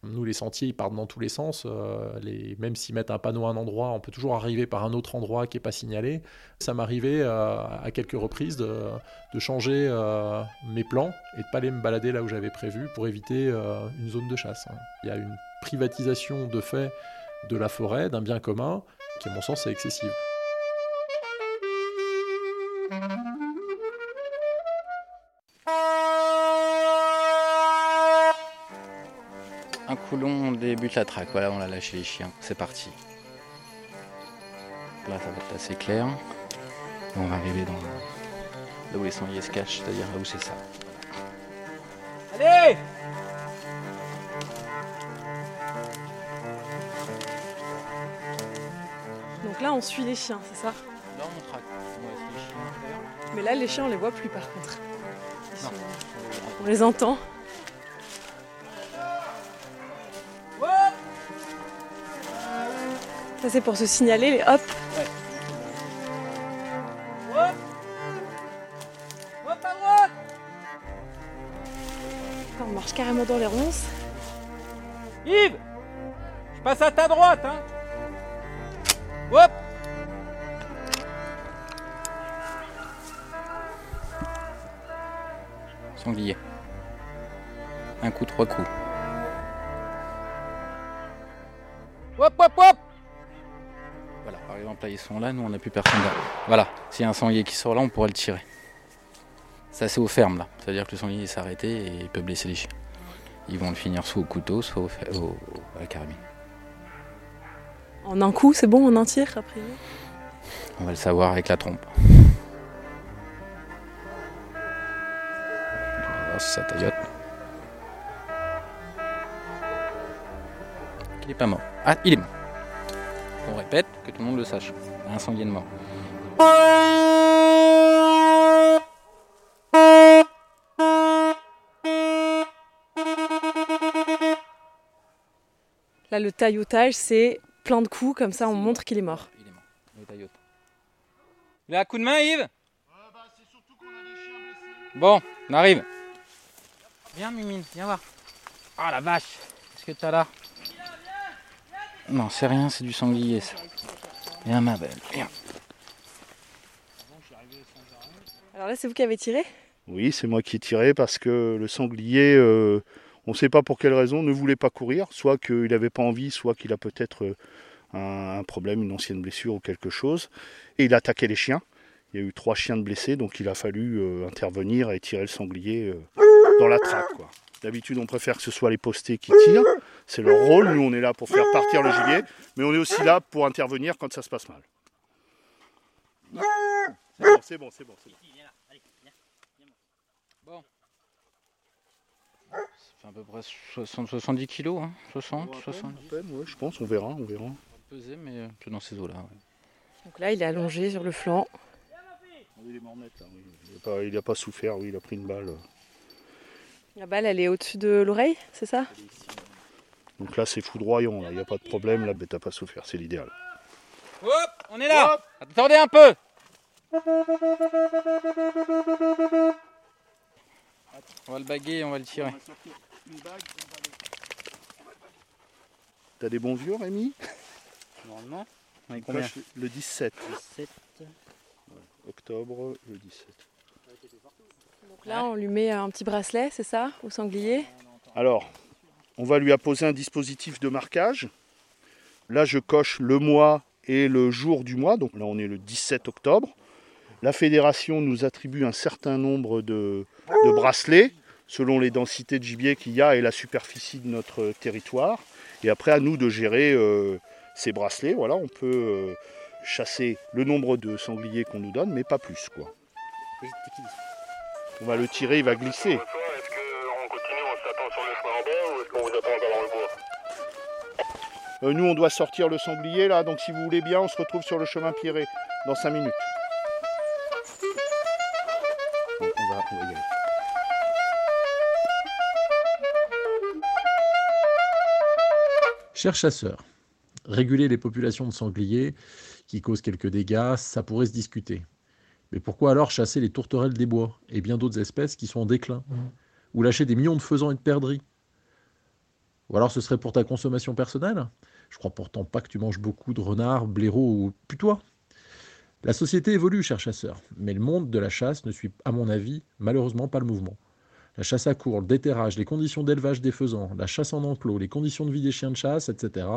Nous, les sentiers, ils partent dans tous les sens. euh, même s'ils mettent un panneau à un endroit, on peut toujours arriver par un autre endroit qui n'est pas signalé. Ça m'arrivait euh, à quelques reprises de, changer euh, mes plans et de pas aller me balader là où j'avais prévu pour éviter une zone de chasse. Il y a une privatisation de fait de la forêt, d'un bien commun, qui, à mon sens, est excessive. Un coulon, on débute la traque. Voilà, on l'a lâché les chiens. C'est parti. Là, ça va être assez clair. Et on va arriver dans là où les sangliers se cachent, c'est-à-dire là où c'est ça. Allez Donc là, on suit les chiens, c'est ça? Là, on traque. On les chiens. Mais là, les chiens, on les voit plus par contre. Sont- On les entend. Ça, c'est pour se signaler, les hop. On marche carrément dans les ronces. Yves Je passe à ta droite, hein Voilà, par exemple, là, ils sont là, nous, on n'a plus personne là. Voilà, s'il y a un sanglier qui sort là, on pourrait le tirer. Ça, c'est au ferme, là. C'est-à-dire que le sanglier s'est arrêté et il peut blesser les chiens. Ils vont le finir soit au couteau, soit au, à la carabine. En un coup, c'est bon, en un tir, après. On va le savoir avec la trompe. On va voir si ça taillote. Il est pas mort. Ah, il est mort. On répète, que tout le monde le sache. Un sanglier de mort. Là, le taillotage, c'est plein de coups, comme ça, on montre qu'il est mort. Le taillote. Il a un coup de main, Yves? Bon, on arrive. Viens, Mimine, viens voir. Ah la vache Qu'est-ce que t'as là? Non, c'est rien, c'est du sanglier, ça. Viens, ma belle, viens. Alors là, c'est vous qui avez tiré? Oui, c'est moi qui ai tiré parce que le sanglier, euh, on ne sait pas pour quelle raison, ne voulait pas courir. Soit qu'il n'avait pas envie, soit qu'il a peut-être euh, un, un problème, une ancienne blessure ou quelque chose. Et il a attaqué les chiens. Il y a eu trois chiens de blessés, donc il a fallu euh, intervenir et tirer le sanglier euh, dans la quoi. D'habitude, on préfère que ce soit les postés qui tirent. C'est leur rôle. Nous, on est là pour faire partir le gibier. Mais on est aussi là pour intervenir quand ça se passe mal. C'est bon, c'est bon, c'est bon. bon. Bon. Ça fait à peu près 60, 70 kilos, hein 60, 70. À peine, ouais, je pense, on verra, on verra. Pesé, mais euh, c'est dans ces eaux-là. ouais. Donc là, il est allongé sur le flanc. Il est mort net, là, oui. Il n'a pas, pas souffert, oui, il a pris une balle. La balle, elle est au-dessus de l'oreille, c'est ça? Donc là, c'est foudroyant, là. il n'y a pas de problème, la bête n'a pas souffert, c'est l'idéal. Hop, on est là Attendez un peu On va le baguer, on va le tirer. T'as des bons vieux, Rémi? Normalement. On est On combien coche Le 17. 17. Octobre, le 17. Donc là, on lui met un petit bracelet, c'est ça, au sanglier? Alors, on va lui apposer un dispositif de marquage. Là, je coche le mois et le jour du mois. Donc là, on est le 17 octobre. La fédération nous attribue un certain nombre de, de bracelets selon les densités de gibier qu'il y a et la superficie de notre territoire. Et après, à nous de gérer euh, ces bracelets. Voilà, on peut euh, chasser le nombre de sangliers qu'on nous donne, mais pas plus. Quoi. On va le tirer, il va glisser. Euh, nous, on doit sortir le sanglier là, donc si vous voulez bien, on se retrouve sur le chemin Pierré dans 5 minutes. Bon, on va, on va y aller. Chers chasseurs, réguler les populations de sangliers qui causent quelques dégâts, ça pourrait se discuter. Mais pourquoi alors chasser les tourterelles des bois et bien d'autres espèces qui sont en déclin Ou lâcher des millions de faisans et de perdrix? Ou alors ce serait pour ta consommation personnelle? Je crois pourtant pas que tu manges beaucoup de renards, blaireaux ou putois. La société évolue, chers chasseurs, mais le monde de la chasse ne suit, à mon avis, malheureusement pas le mouvement. La chasse à court, le déterrage, les conditions d'élevage des faisans, la chasse en enclos, les conditions de vie des chiens de chasse, etc.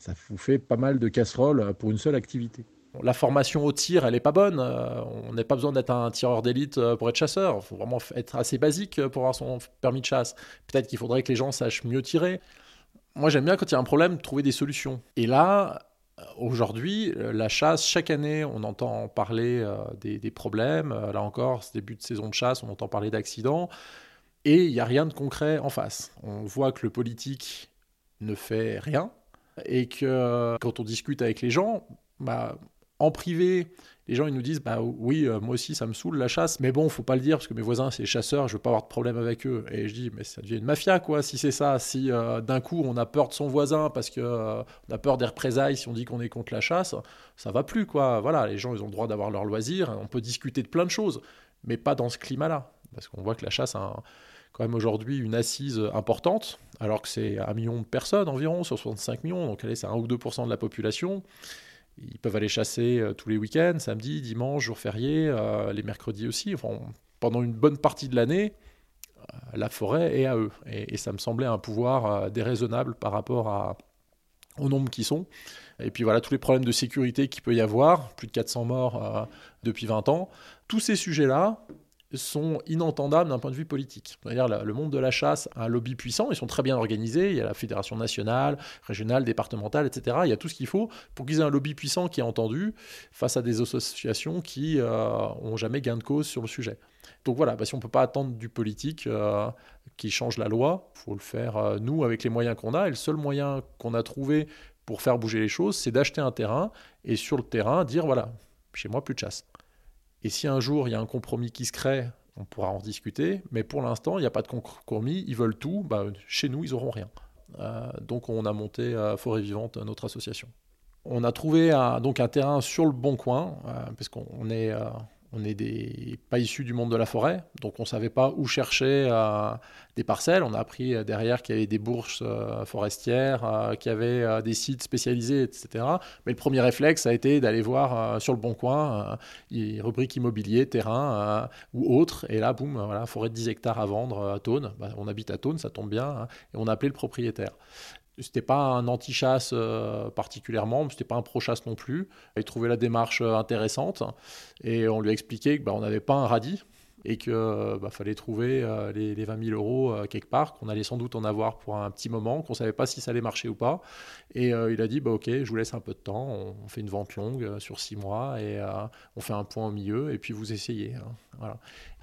Ça vous fait pas mal de casseroles pour une seule activité. La formation au tir, elle est pas bonne. Euh, on n'a pas besoin d'être un tireur d'élite euh, pour être chasseur. Il faut vraiment être assez basique euh, pour avoir son permis de chasse. Peut-être qu'il faudrait que les gens sachent mieux tirer. Moi, j'aime bien quand il y a un problème, trouver des solutions. Et là, aujourd'hui, la chasse, chaque année, on entend parler des, problèmes. Là encore, ce début de saison de chasse, on entend parler d'accidents. Et il n'y a rien de concret en face. On voit que le politique ne fait rien et que quand on discute avec les gens, bah, en privé, les gens ils nous disent bah oui, euh, moi aussi ça me saoule la chasse, mais bon, faut pas le dire parce que mes voisins c'est chasseurs, je veux pas avoir de problème avec eux. Et je dis mais ça devient une mafia quoi si c'est ça, si euh, d'un coup on a peur de son voisin parce que euh, on a peur des représailles si on dit qu'on est contre la chasse, ça va plus quoi. Voilà, les gens ils ont le droit d'avoir leur loisir, on peut discuter de plein de choses, mais pas dans ce climat-là parce qu'on voit que la chasse a quand même aujourd'hui une assise importante, alors que c'est un million de personnes environ, sur 65 millions, donc allez, c'est 1 ou 2% de la population. Ils peuvent aller chasser euh, tous les week-ends, samedi, dimanche, jour férié, euh, les mercredis aussi. Enfin, pendant une bonne partie de l'année, euh, la forêt est à eux. Et, ça me semblait un pouvoir déraisonnable par rapport à, au nombre qui sont. Et puis voilà, tous les problèmes de sécurité qu'il peut y avoir, plus de 400 morts depuis 20 ans. Tous ces sujets-là sont inentendables d'un point de vue politique. La- le monde de la chasse a un lobby puissant, ils sont très bien organisés, il y a la fédération nationale, régionale, départementale, etc. Il y a tout ce qu'il faut pour qu'ils aient un lobby puissant qui est entendu face à des associations qui euh, ont jamais gain de cause sur le sujet. Donc voilà, bah, si on ne peut pas attendre du politique euh, qui change la loi, il faut le faire euh, nous avec les moyens qu'on a. Et le seul moyen qu'on a trouvé pour faire bouger les choses, c'est d'acheter un terrain et sur le terrain dire voilà, chez moi plus de chasse. Et si un jour il y a un compromis qui se crée, on pourra en discuter. Mais pour l'instant, il n'y a pas de compromis. Ils veulent tout. Bah, chez nous, ils n'auront rien. Euh, donc on a monté euh, Forêt Vivante, notre association. On a trouvé un- donc un terrain sur le bon coin, euh, parce qu'on est, euh, on est des, pas issus du monde de la forêt, donc on ne savait pas où chercher euh, des parcelles. On a appris euh, derrière qu'il y avait des bourses euh, forestières, qu'il y avait des sites spécialisés, etc. Mais le premier réflexe a été d'aller voir sur le bon coin, rubrique immobilier, terrain ou autre, et là, boum, voilà, forêt de 10 hectares à vendre à Thônes. Bah, on habite à Thônes, ça tombe bien, hein, et on a appelé le propriétaire. C'était pas un anti-chasse euh, particulièrement, c'était pas un pro-chasse non plus. Il trouvait la démarche euh, intéressante et on lui a expliqué que bah, n'avait pas un radis et qu'il fallait trouver euh, les, les 20 000 euros quelque part, qu'on allait sans doute en avoir pour un petit moment, qu'on savait pas si ça allait marcher ou pas. Et il a dit bah, ok, je vous laisse un peu de temps, on, fait une vente longue sur six mois et on fait un point au milieu et puis vous essayez. hein. Voilà.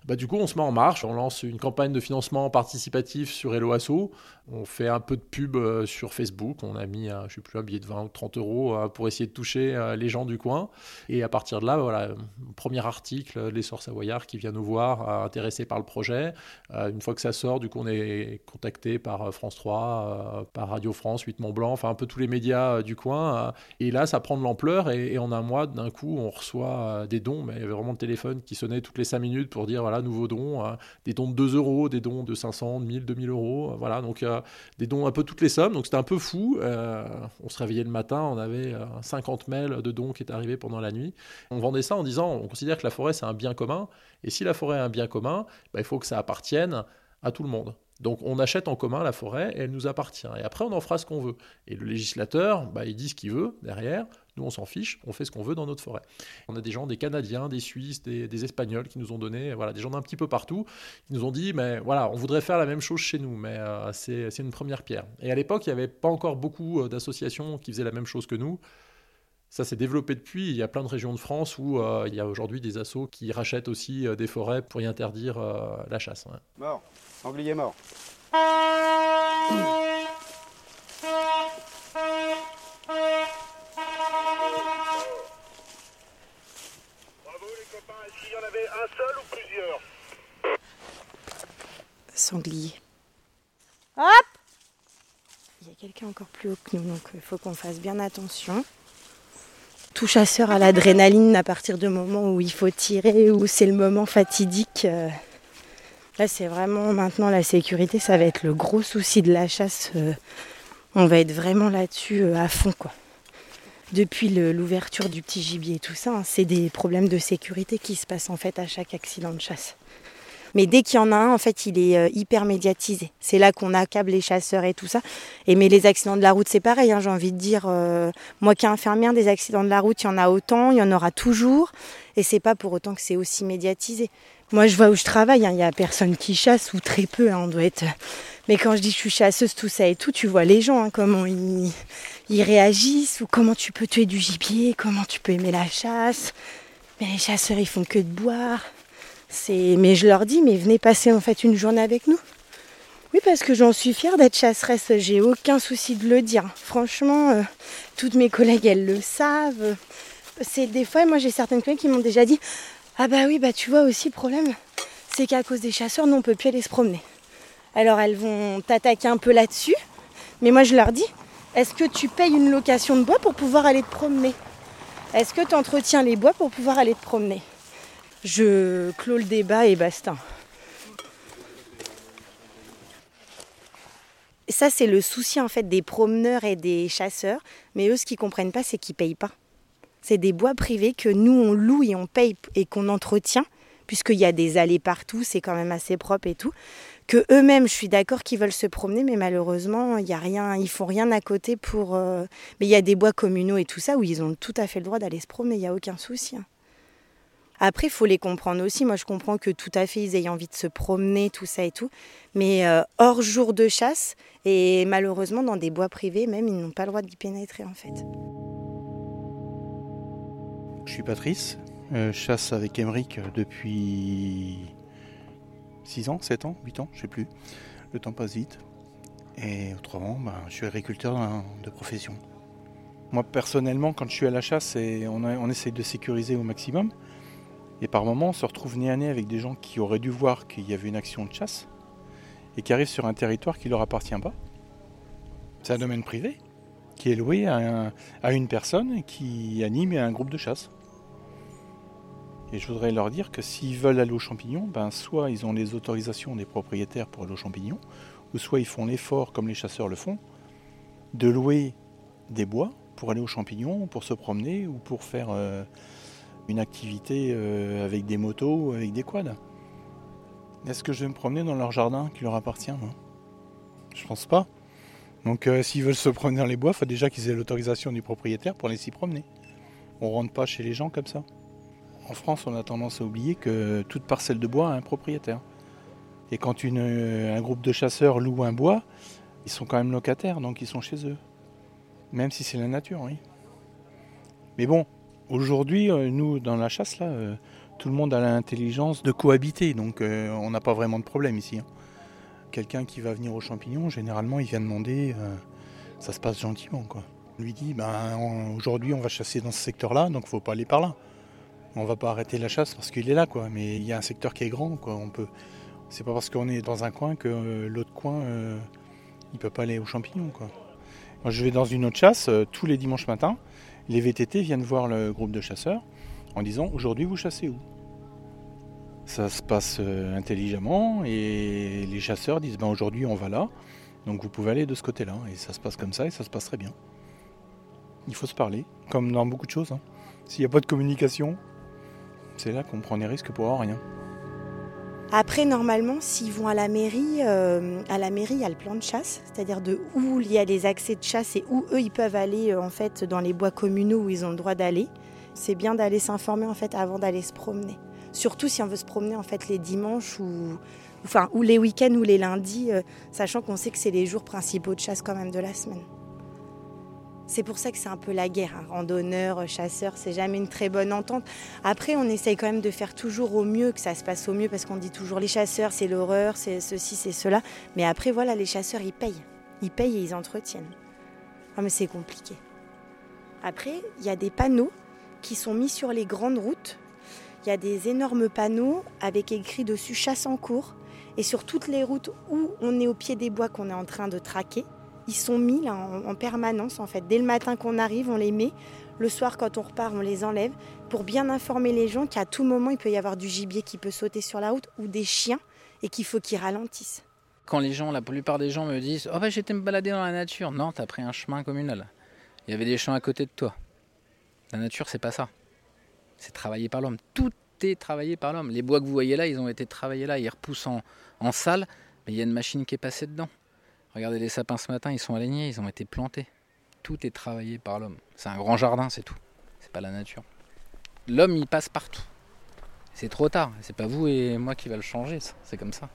Bah, du coup, on se met en marche, on lance une campagne de financement participatif sur Hello Asso. On fait un peu de pub euh, sur Facebook. On a mis, euh, je sais plus, un billet de 20 ou 30 euros euh, pour essayer de toucher les gens du coin. Et à partir de là, voilà, premier article, l'essor savoyard qui vient nous voir, intéressé par le projet. Une fois que ça sort, du coup, on est contacté par France 3, euh, par Radio France, 8 Mont Blanc, enfin un peu tous les médias du coin. et là, ça prend de l'ampleur. Et, en un mois, d'un coup, on reçoit des dons. Mais il y avait vraiment le téléphone qui sonnait toutes les 5 minutes pour dire voilà, nouveaux dons, hein. des dons de 2 euros, des dons de 500, de 1000, 2000 euros, voilà, donc des dons un peu toutes les sommes, donc c'était un peu fou. on se réveillait le matin, on avait 50 mails de dons qui étaient arrivés pendant la nuit. On vendait ça en disant, on considère que la forêt c'est un bien commun, et si la forêt est un bien commun, bah, il faut que ça appartienne à tout le monde. Donc on achète en commun la forêt et elle nous appartient. Et après on en fera ce qu'on veut. Et le législateur, bah, il dit ce qu'il veut derrière. Nous on s'en fiche, on fait ce qu'on veut dans notre forêt. On a des gens, des Canadiens, des Suisses, des, Espagnols qui nous ont donné, voilà, des gens d'un petit peu partout, qui nous ont dit, mais voilà, on voudrait faire la même chose chez nous, mais euh, c'est une première pierre. Et à l'époque, il n'y avait pas encore beaucoup euh, d'associations qui faisaient la même chose que nous. Ça s'est développé depuis. Il y a plein de régions de France où euh, il y a aujourd'hui des assos qui rachètent aussi des forêts pour y interdire la chasse. Mort. Sanglier mort. Sanglier. Hop Il y a quelqu'un encore plus haut que nous, donc il faut qu'on fasse bien attention. Tout chasseur à l'adrénaline à partir du moment où il faut tirer, où c'est le moment fatidique. Euh, Là, c'est vraiment maintenant la sécurité, ça va être le gros souci de la chasse. Euh, on va être vraiment là-dessus euh, à fond. Depuis l'ouverture du petit gibier et tout ça, hein, c'est des problèmes de sécurité qui se passent en fait à chaque accident de chasse. Mais dès qu'il y en a un, en fait, il est euh, hyper médiatisé. C'est là qu'on accable les chasseurs et tout ça. Et mais les accidents de la route, c'est pareil. Hein, j'ai envie de dire, moi qui infirmière, des accidents de la route, il y en a autant, il y en aura toujours. Et c'est pas pour autant que c'est aussi médiatisé. Moi, je vois où je travaille, hein. il n'y a personne qui chasse, ou très peu, hein, on doit être... Mais quand je dis je suis chasseuse, tout ça et tout, tu vois les gens, hein, comment ils, réagissent, ou comment tu peux tuer du gibier, comment tu peux aimer la chasse. Mais les chasseurs, ils font que de boire. C'est... Mais je leur dis, mais venez passer en fait une journée avec nous. Oui, parce que j'en suis fière d'être chasseresse, j'ai aucun souci de le dire. Franchement, euh, toutes mes collègues, elles le savent. C'est des fois, moi j'ai certaines collègues qui m'ont déjà dit ah bah oui, bah tu vois aussi, le problème, c'est qu'à cause des chasseurs, nous, on peut plus aller se promener. Alors elles vont t'attaquer un peu là-dessus, mais moi je leur dis, est-ce que tu payes une location de bois pour pouvoir aller te promener? Est-ce que tu entretiens les bois pour pouvoir aller te promener? Je clôt le débat et basta. Ça, c'est le souci en fait des promeneurs et des chasseurs. Mais eux, ce qu'ils comprennent pas, c'est qu'ils payent pas. C'est des bois privés que nous, on loue et on paye et qu'on entretient, puisqu'il y a des allées partout, c'est quand même assez propre et tout. Que eux-mêmes, je suis d'accord qu'ils veulent se promener, mais malheureusement, il y a rien, ils font rien à côté pour. Euh, mais il y a des bois communaux et tout ça où ils ont tout à fait le droit d'aller se promener, il n'y a aucun souci. Hein. Après, il faut les comprendre aussi. Moi, je comprends que tout à fait, ils aient envie de se promener, tout ça et tout. Mais euh, hors jour de chasse, et malheureusement, dans des bois privés, même, ils n'ont pas le droit d'y pénétrer, en fait. Je suis Patrice, euh, chasse avec Emeric depuis 6 ans, 7 ans, 8 ans, je sais plus. Le temps passe vite. Et autrement, ben, je suis agriculteur de profession. Moi personnellement, quand je suis à la chasse, on, essaie de sécuriser au maximum. Et par moments, on se retrouve nez à nez avec des gens qui auraient dû voir qu'il y avait une action de chasse et qui arrivent sur un territoire qui ne leur appartient pas. C'est un domaine privé qui est loué à une personne qui anime un groupe de chasse. Et je voudrais leur dire que s'ils veulent aller aux champignons, ben soit ils ont les autorisations des propriétaires pour aller aux champignons, ou soit ils font l'effort, comme les chasseurs le font, de louer des bois pour aller aux champignons, pour se promener ou pour faire euh, une activité euh, avec des motos avec des quads. Est-ce que je vais me promener dans leur jardin qui leur appartient moi? Je pense pas. Donc euh, s'ils veulent se promener dans les bois, il faut déjà qu'ils aient l'autorisation du propriétaire pour aller s'y promener. On rentre pas chez les gens comme ça. En France, on a tendance à oublier que toute parcelle de bois a un propriétaire. Et quand un groupe de chasseurs loue un bois, ils sont quand même locataires, donc ils sont chez eux. Même si c'est la nature, oui. Mais bon, aujourd'hui, euh, nous, dans la chasse, là, euh, tout le monde a l'intelligence de cohabiter, donc euh, on n'a pas vraiment de problème ici. Hein. Quelqu'un qui va venir aux champignons, généralement, il vient demander, ça se passe gentiment, quoi. On lui dit, ben, aujourd'hui, on va chasser dans ce secteur-là, donc il ne faut pas aller par là on va pas arrêter la chasse parce qu'il est là, quoi. Mais il y a un secteur qui est grand, quoi. On peut. C'est pas parce qu'on est dans un coin que euh, l'autre coin, euh, il peut pas aller aux champignons, quoi. Moi, je vais dans une autre chasse euh, tous les dimanches matins. Les VTT viennent voir le groupe de chasseurs en disant aujourd'hui vous chassez où? Ça se passe euh, intelligemment et les chasseurs disent ben aujourd'hui on va là, donc vous pouvez aller de ce côté-là. Et ça se passe comme ça et ça se passe très bien. Il faut se parler, comme dans beaucoup de choses. hein. S'il n'y a pas de communication, c'est là qu'on prend des risques pour rien. Après, normalement, s'ils vont à la mairie, euh, à la mairie, il y a le plan de chasse, c'est-à-dire de où il y a les accès de chasse et où eux ils peuvent aller euh, en fait dans les bois communaux où ils ont le droit d'aller. C'est bien d'aller s'informer en fait avant d'aller se promener. Surtout si on veut se promener en fait les dimanches ou les week-ends ou les lundis, euh, sachant qu'on sait que c'est les jours principaux de chasse quand même de la semaine. C'est pour ça que c'est un peu la guerre. hein. Randonneurs, chasseurs, c'est jamais une très bonne entente. Après, on essaye quand même de faire toujours au mieux, que ça se passe au mieux, parce qu'on dit toujours les chasseurs, c'est l'horreur, c'est ceci, c'est cela. Mais après, voilà, les chasseurs, ils payent. Ils payent et ils entretiennent. Ah, mais c'est compliqué. Après, il y a des panneaux qui sont mis sur les grandes routes. Il y a des énormes panneaux avec écrit dessus chasse en cours. Et sur toutes les routes où on est au pied des bois qu'on est en train de traquer, ils sont mis en permanence en fait. Dès le matin qu'on arrive, on les met. Le soir, quand on repart, on les enlève pour bien informer les gens qu'à tout moment, il peut y avoir du gibier qui peut sauter sur la route ou des chiens et qu'il faut qu'ils ralentissent. Quand les gens, la plupart des gens me disent Oh, bah j'étais me balader dans la nature. Non, t'as pris un chemin communal. Il y avait des champs à côté de toi. La nature, c'est pas ça. C'est travaillé par l'homme. Tout est travaillé par l'homme. Les bois que vous voyez là, ils ont été travaillés là. Ils repoussent en, en salle, mais il y a une machine qui est passée dedans. Regardez les sapins ce matin, ils sont alignés, ils ont été plantés. Tout est travaillé par l'homme. C'est un grand jardin, c'est tout. C'est pas la nature. L'homme, il passe partout. C'est trop tard. C'est pas vous et moi qui va le changer. C'est comme ça.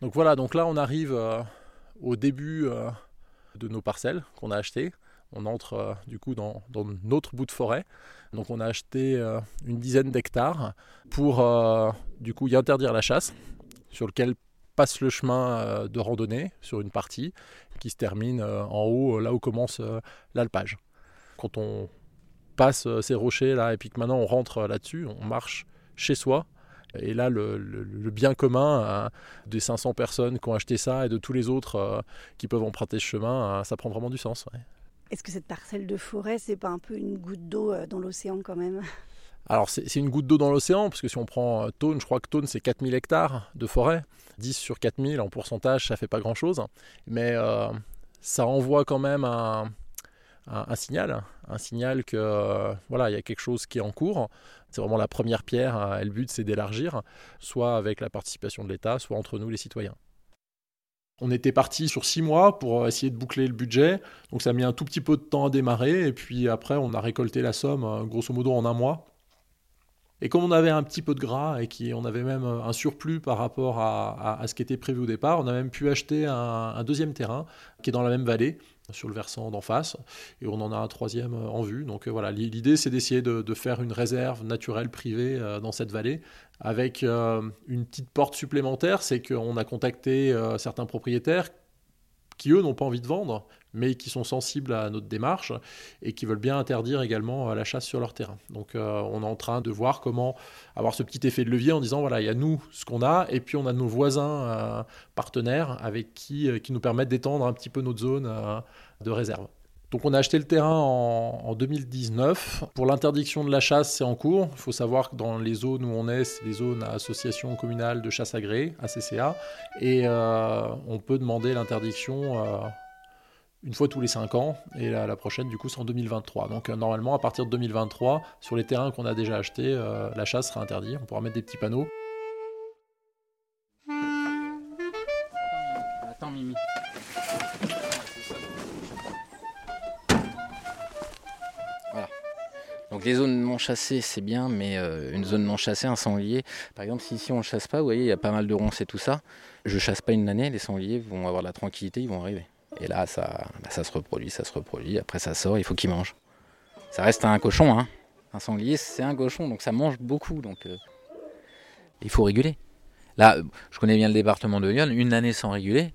Donc voilà, donc là on arrive euh, au début euh, de nos parcelles qu'on a achetées. On entre euh, du coup dans, dans notre bout de forêt. Donc on a acheté une dizaine d'hectares pour du coup y interdire la chasse, sur lequel passe le chemin euh, de randonnée sur une partie qui se termine euh, en haut, là où commence euh, l'alpage. Quand on passe euh, ces rochers là et puis que maintenant on rentre euh, là-dessus, on marche chez soi. Et là, le, bien commun euh, des 500 personnes qui ont acheté ça et de tous les autres euh, qui peuvent emprunter ce chemin, euh, ça prend vraiment du sens. Est-ce que cette parcelle de forêt, c'est pas un peu une goutte d'eau euh, dans l'océan quand même? Alors, c'est une goutte d'eau dans l'océan, parce que si on prend euh, Thône, je crois que Thône, c'est 4000 hectares de forêt. 10 sur 4000, en pourcentage, ça fait pas grand-chose. Mais euh, ça envoie quand même un, signal. Un signal que, euh, voilà, il y a quelque chose qui est en cours. C'est vraiment la première pierre, le but, c'est d'élargir, soit avec la participation de l'État, soit entre nous, les citoyens. On était parti sur six mois pour essayer de boucler le budget, donc ça a mis un tout petit peu de temps à démarrer, et puis après on a récolté la somme grosso modo en un mois. Et comme on avait un petit peu de gras et qu'on avait même un surplus par rapport à, ce qui était prévu au départ, on a même pu acheter un, deuxième terrain qui est dans la même vallée, sur le versant d'en face, et on en a un troisième euh, en vue. Donc euh, voilà, l'i- l'idée c'est d'essayer de, faire une réserve naturelle privée euh, dans cette vallée, avec euh, une petite porte supplémentaire, c'est qu'on a contacté euh, certains propriétaires qui eux n'ont pas envie de vendre, mais qui sont sensibles à notre démarche et qui veulent bien interdire également euh, la chasse sur leur terrain. Donc euh, on est en train de voir comment avoir ce petit effet de levier en disant voilà, il y a nous ce qu'on a, et puis on a nos voisins euh, partenaires avec qui, qui nous permettent d'étendre un petit peu notre zone de réserve. Donc on a acheté le terrain en, en 2019. Pour l'interdiction de la chasse, c'est en cours. Il faut savoir que dans les zones où on est, c'est des zones à association communale de chasse agréée, ACCA, et on peut demander l'interdiction une fois tous les 5 ans, et la, la prochaine du coup c'est en 2023. Donc euh, normalement à partir de 2023, sur les terrains qu'on a déjà achetés, euh, la chasse sera interdite. On pourra mettre des petits panneaux. Attends, Mimi. Voilà. Donc les zones non chassées, c'est bien, mais euh, une zone non chassée, un sanglier, par exemple, si ici on ne chasse pas, vous voyez, il y a pas mal de ronces et tout ça, je chasse pas une année, les sangliers vont avoir la tranquillité, ils vont arriver. Et là, ça, bah, ça se reproduit, ça se reproduit, après ça sort, il faut qu'ils mangent. Ça reste un cochon, hein. Un sanglier, c'est un cochon, donc ça mange beaucoup, donc euh, il faut réguler. Là, je connais bien le département de Lyon, une année sans réguler,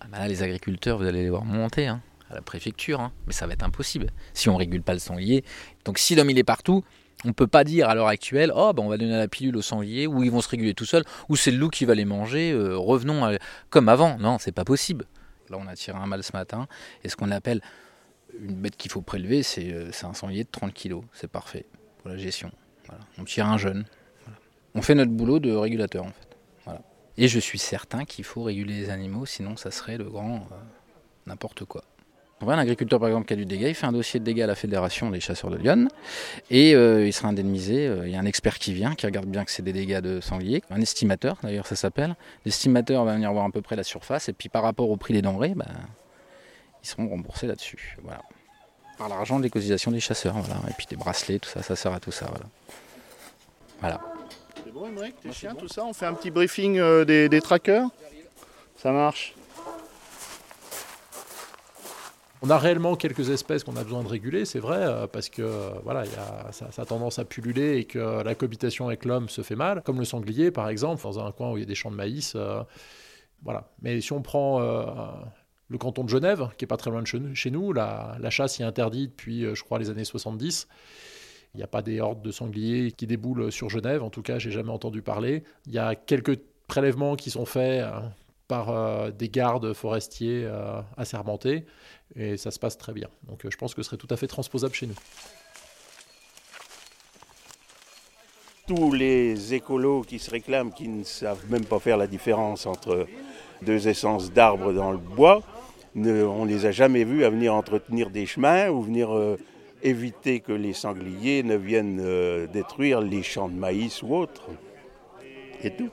ah bah là, les agriculteurs, vous allez les voir monter hein, à la préfecture, hein. mais ça va être impossible si on régule pas le sanglier. Donc si l'homme il est partout, on peut pas dire à l'heure actuelle, oh bah on va donner la pilule au sanglier, ou ils vont se réguler tout seuls, ou c'est le loup qui va les manger, euh, revenons à- comme avant. Non, c'est pas possible. Là, on a tiré un mâle ce matin, et ce qu'on appelle une bête qu'il faut prélever, c'est euh, un sanglier de 30 kg, c'est parfait pour la gestion. On tire un jeune. On fait notre boulot de régulateur en fait. Et je suis certain qu'il faut réguler les animaux, sinon ça serait le grand euh, n'importe quoi. On voit un agriculteur par exemple qui a du dégât, il fait un dossier de dégâts à la Fédération des chasseurs de Lyon et euh, il sera indemnisé. Euh, Il y a un expert qui vient, qui regarde bien que c'est des dégâts de sanglier, un estimateur d'ailleurs ça s'appelle. L'estimateur va venir voir à peu près la surface et puis par rapport au prix des denrées, bah, ils seront remboursés là-dessus. Voilà. Par l'argent des cotisations des chasseurs, voilà. Et puis des bracelets, tout ça, ça sert à tout ça, voilà. Voilà. C'est bon, Émeric, tes chiens, tout ça On fait un petit briefing euh, des, des trackers? Ça marche On a réellement quelques espèces qu'on a besoin de réguler, c'est vrai, euh, parce que euh, voilà, il y a, ça, a tendance à pulluler et que la cohabitation avec l'homme se fait mal, comme le sanglier par exemple, dans un coin où il y a des champs de maïs. euh, voilà. Mais si on prend le canton de Genève, qui est pas très loin de chez nous, la, la chasse y est interdite depuis, je crois, les années 70. Il n'y a pas des hordes de sangliers qui déboulent sur Genève, en tout cas, j'ai jamais entendu parler. Il y a quelques prélèvements qui sont faits par euh, des gardes forestiers euh, assermentés, et ça se passe très bien. Donc euh, je pense que ce serait tout à fait transposable chez nous. Tous les écolos qui se réclament, qui ne savent même pas faire la différence entre deux essences d'arbres dans le bois, on ne les a jamais vus à venir entretenir des chemins ou venir euh, éviter que les sangliers ne viennent détruire les champs de maïs ou autres. Et tout.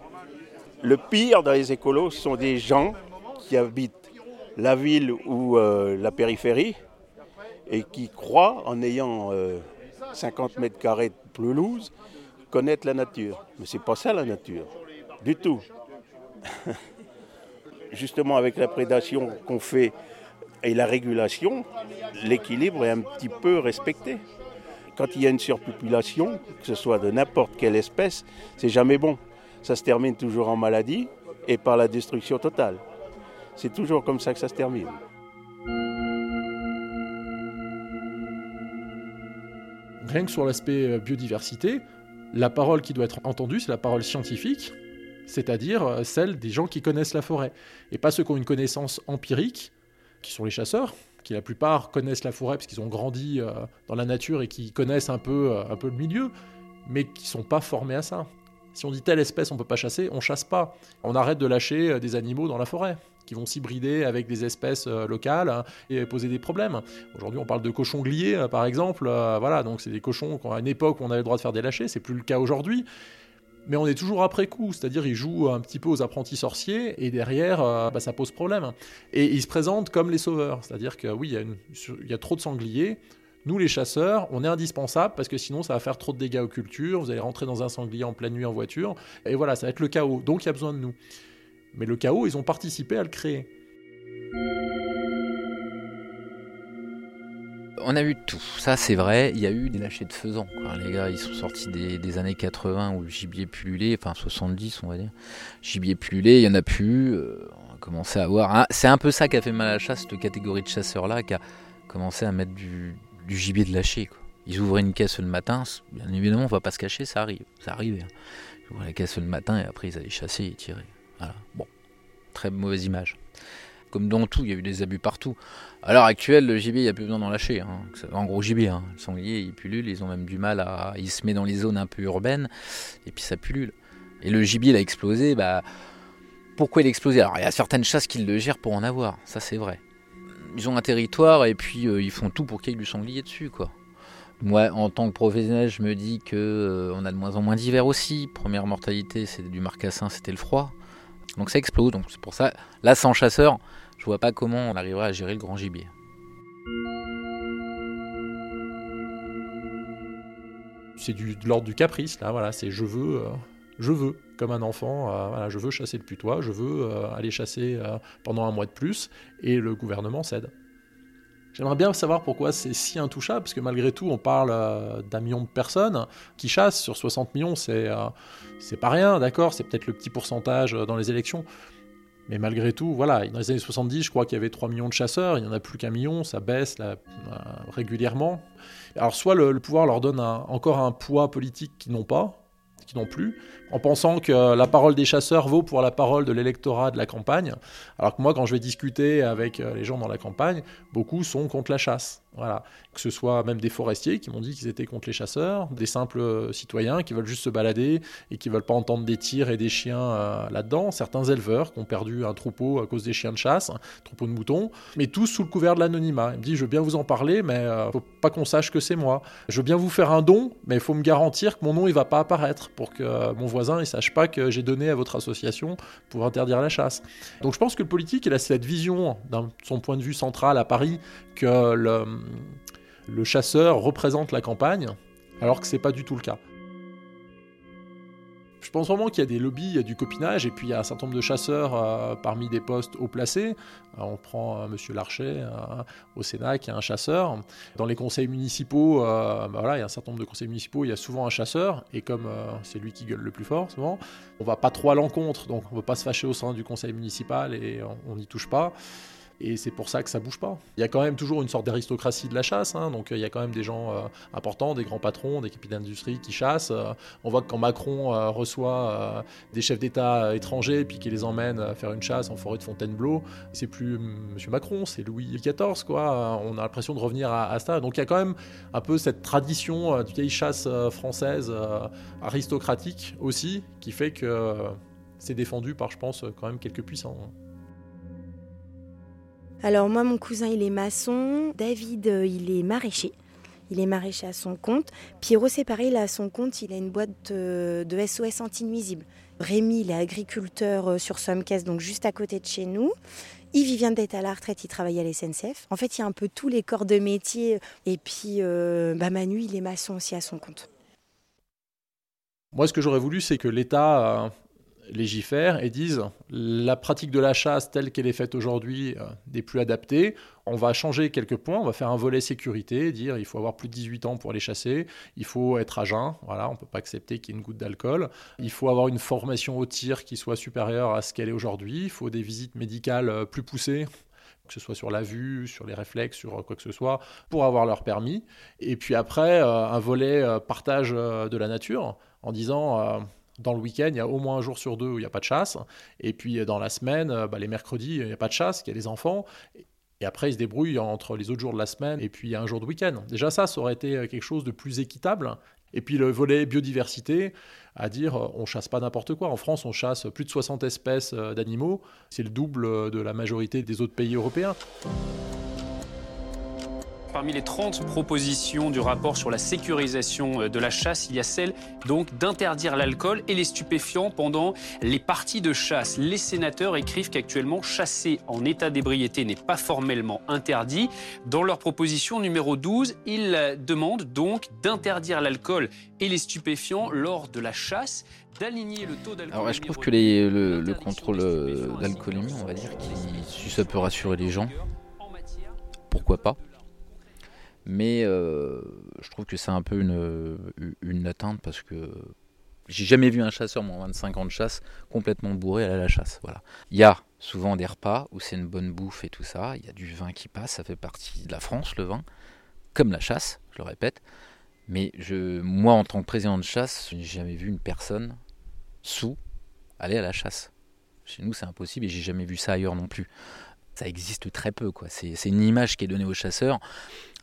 Le pire dans les écolos, sont des gens qui habitent la ville ou euh, la périphérie et qui croient, en ayant euh, 50 mètres carrés de pelouse, connaître la nature. Mais c'est pas ça la nature, du tout. Justement, avec la prédation qu'on fait et la régulation, l'équilibre est un petit peu respecté. Quand il y a une surpopulation, que ce soit de n'importe quelle espèce, c'est jamais bon. Ça se termine toujours en maladie et par la destruction totale. C'est toujours comme ça que ça se termine. Rien que sur l'aspect euh, biodiversité, la parole qui doit être entendue, c'est la parole scientifique, c'est-à-dire euh, celle des gens qui connaissent la forêt, et pas ceux qui ont une connaissance empirique, qui sont les chasseurs, qui la plupart connaissent la forêt parce qu'ils ont grandi euh, dans la nature et qui connaissent un peu, un peu le milieu, mais qui sont pas formés à ça. Si on dit telle espèce on peut pas chasser, on chasse pas. On arrête de lâcher euh, des animaux dans la forêt qui vont s'hybrider avec des espèces euh, locales hein, et poser des problèmes. Aujourd'hui, on parle de cochons gliés, euh, par exemple. voilà, donc c'est des cochons qu'à une époque on avait le droit de faire des lâchers, c'est plus le cas aujourd'hui. Mais on est toujours après coup, c'est-à-dire ils jouent un petit peu aux apprentis sorciers et derrière, bah, ça pose problème. Et ils se présentent comme les sauveurs, c'est-à-dire que oui, il y a trop de sangliers. Nous, les chasseurs, on est indispensables parce que sinon, ça va faire trop de dégâts aux cultures. Vous allez rentrer dans un sanglier en pleine nuit en voiture. Et voilà, ça va être le chaos. Donc, il y a besoin de nous. Mais le chaos, ils ont participé à le créer. On a eu tout, ça c'est vrai, il y a eu des lâchers de faisans. quoi. Les gars, ils sont sortis des, années 80 où le gibier pullulait, enfin 70 on va dire. Gibier pullulait, il y en a plus. euh, on a commencé à avoir. un- C'est un peu ça qui a fait mal à la chasse, cette catégorie de chasseurs-là, qui a commencé à mettre du, du gibier de lâcher. Quoi. Ils ouvraient une caisse le matin, bien évidemment, on va pas se cacher, ça arrive. Ça arrivait. hein. Ils ouvraient la caisse le matin et après ils allaient chasser et tirer. Voilà. Bon, très mauvaise image. Comme dans tout, il y a eu des abus partout. À l'heure actuelle, le gibier, il n'y a plus besoin d'en lâcher. hein. En gros gibier, hein. le sanglier, il pullule, ils ont même du mal à... Il se met dans les zones un peu urbaines, et puis ça pullule. Et le gibier, il a explosé, bah... Pourquoi il a explosé? Alors, il y a certaines chasses qui le gèrent pour en avoir, ça c'est vrai. Ils ont un territoire, et puis euh, ils font tout pour qu'il y ait du sanglier dessus, quoi. Moi, en tant que professionnel, je me dis que euh, on a de moins en moins d'hiver aussi. Première mortalité, c'est du marcassin, c'était le froid. Donc ça explose, donc c'est pour ça. Là, sans chasseur, je vois pas comment on arriverait à gérer le grand gibier. C'est de l'ordre du caprice, là, voilà, c'est je veux, euh, je veux, comme un enfant, euh, voilà, je veux chasser le putois, je veux euh, aller chasser euh, pendant un mois de plus, et le gouvernement cède. J'aimerais bien savoir pourquoi c'est si intouchable, parce que malgré tout, on parle d'un million de personnes qui chassent sur 60 millions, c'est pas rien, d'accord, c'est peut-être le petit pourcentage dans les élections. Mais malgré tout, voilà, dans les années 70, je crois qu'il y avait 3 millions de chasseurs, il n'y en a plus qu'un million, ça baisse régulièrement. Alors soit le, pouvoir leur donne encore un poids politique qu'ils n'ont pas, qu'ils n'ont plus, en pensant que la parole des chasseurs vaut pour la parole de l'électorat de la campagne, alors que moi quand je vais discuter avec euh, les gens dans la campagne, beaucoup sont contre la chasse. Voilà. Que ce soit même des forestiers qui m'ont dit qu'ils étaient contre les chasseurs, des simples euh, citoyens qui veulent juste se balader et qui veulent pas entendre des tirs et des chiens euh, là-dedans. Certains éleveurs qui ont perdu un troupeau à cause des chiens de chasse, un troupeau de moutons, mais tous sous le couvert de l'anonymat. Il me dit Je veux bien vous en parler, mais euh, faut pas qu'on sache que c'est moi. Je veux bien vous faire un don, mais il faut me garantir que mon nom il va pas apparaître pour que mon voisin il sache pas que j'ai donné à votre association pour interdire la chasse. Donc je pense que le politique il a cette vision, d'un son point de vue central à Paris, que le, le chasseur représente la campagne, alors que c'est pas du tout le cas. Pense vraiment qu'il y a des lobbies, il y a du copinage, et puis il y a un certain nombre de chasseurs euh, parmi des postes haut placés. Euh, on prend euh, Monsieur Larcher euh, au Sénat, qui est un chasseur. Dans les conseils municipaux, bah il y a un certain nombre de conseils municipaux, il y a souvent un chasseur, et comme c'est lui qui gueule le plus fort, souvent, on va pas trop à l'encontre, donc on ne veut pas se fâcher au sein du conseil municipal et on n'y touche pas. Et c'est pour ça que ça bouge pas. Il y a quand même toujours une sorte d'aristocratie de la chasse, hein, donc euh, il y a quand même des gens euh, importants, des grands patrons, des capitaines d'industrie qui chassent. Euh, on voit que quand Macron reçoit des chefs d'État étrangers puis qu'il les emmène faire une chasse en forêt de Fontainebleau, c'est plus Monsieur Macron, c'est Louis XIV, quoi. On a l'impression de revenir à, à ça. Donc il y a quand même un peu cette tradition de vieille chasse française aristocratique aussi, qui fait que c'est défendu par, je pense, quand même quelques puissants. Alors moi, mon cousin, il est maçon. David, euh, il est maraîcher. Il est maraîcher à son compte. Pierrot, c'est pareil, il a son compte, il a une boîte euh, de SOS anti-nuisible. Rémi, il est agriculteur euh, sur Sommes-Caisse, donc juste à côté de chez nous. Yves, il vient d'être à la retraite, il travaille à la SNCF. En fait, il y a un peu tous les corps de métier. Et puis, bah, Manu, il est maçon aussi à son compte. Moi, ce que j'aurais voulu, c'est que l'État euh, légifère et dise la pratique de la chasse telle qu'elle est faite aujourd'hui euh, n'est plus adaptée. On va changer quelques points, on va faire un volet sécurité, dire il faut avoir plus de 18 ans pour aller chasser, il faut être à jeun, voilà, on ne peut pas accepter qu'il y ait une goutte d'alcool, il faut avoir une formation au tir qui soit supérieure à ce qu'elle est aujourd'hui, il faut des visites médicales euh, plus poussées que ce soit sur la vue, sur les réflexes, sur euh, quoi que ce soit, pour avoir leur permis. Et puis après, un volet partage de la nature, en disant, dans le week-end, il y a au moins un jour sur deux où il n'y a pas de chasse. Et puis euh, dans la semaine, euh, bah, les mercredis, il n'y a pas de chasse, il y a les enfants. Et après, ils se débrouillent entre les autres jours de la semaine et puis un jour de week-end. Déjà ça, ça aurait été euh, quelque chose de plus équitable. Et puis le volet biodiversité, à dire on chasse pas n'importe quoi. En France, on chasse plus de 60 espèces d'animaux. C'est le double de la majorité des autres pays européens. Parmi les 30 propositions du rapport sur la sécurisation euh, de la chasse, il y a celle donc d'interdire l'alcool et les stupéfiants pendant les parties de chasse. Les sénateurs écrivent qu'actuellement chasser en état d'ébriété n'est pas formellement interdit. Dans leur proposition numéro 12, ils euh, demandent donc d'interdire l'alcool et les stupéfiants lors de la chasse, d'aligner le taux d'alcool. Alors, je trouve que les- le, le contrôle euh, d'alcoolémie, on va dire, si ça peut rassurer les gens, pourquoi pas? Mais euh, je trouve que c'est un peu une, une atteinte parce que j'ai jamais vu un chasseur, moi, en 25 ans de chasse, complètement bourré à la chasse. Voilà. Il y a souvent des repas où c'est une bonne bouffe et tout ça. Il y a du vin qui passe, ça fait partie de la France, le vin, comme la chasse, je le répète. Mais je, moi, en tant que président de chasse, je n'ai jamais vu une personne sous aller à la chasse. Chez nous, c'est impossible et j'ai jamais vu ça ailleurs non plus. Ça existe très peu, quoi. C'est une image qui est donnée aux chasseurs.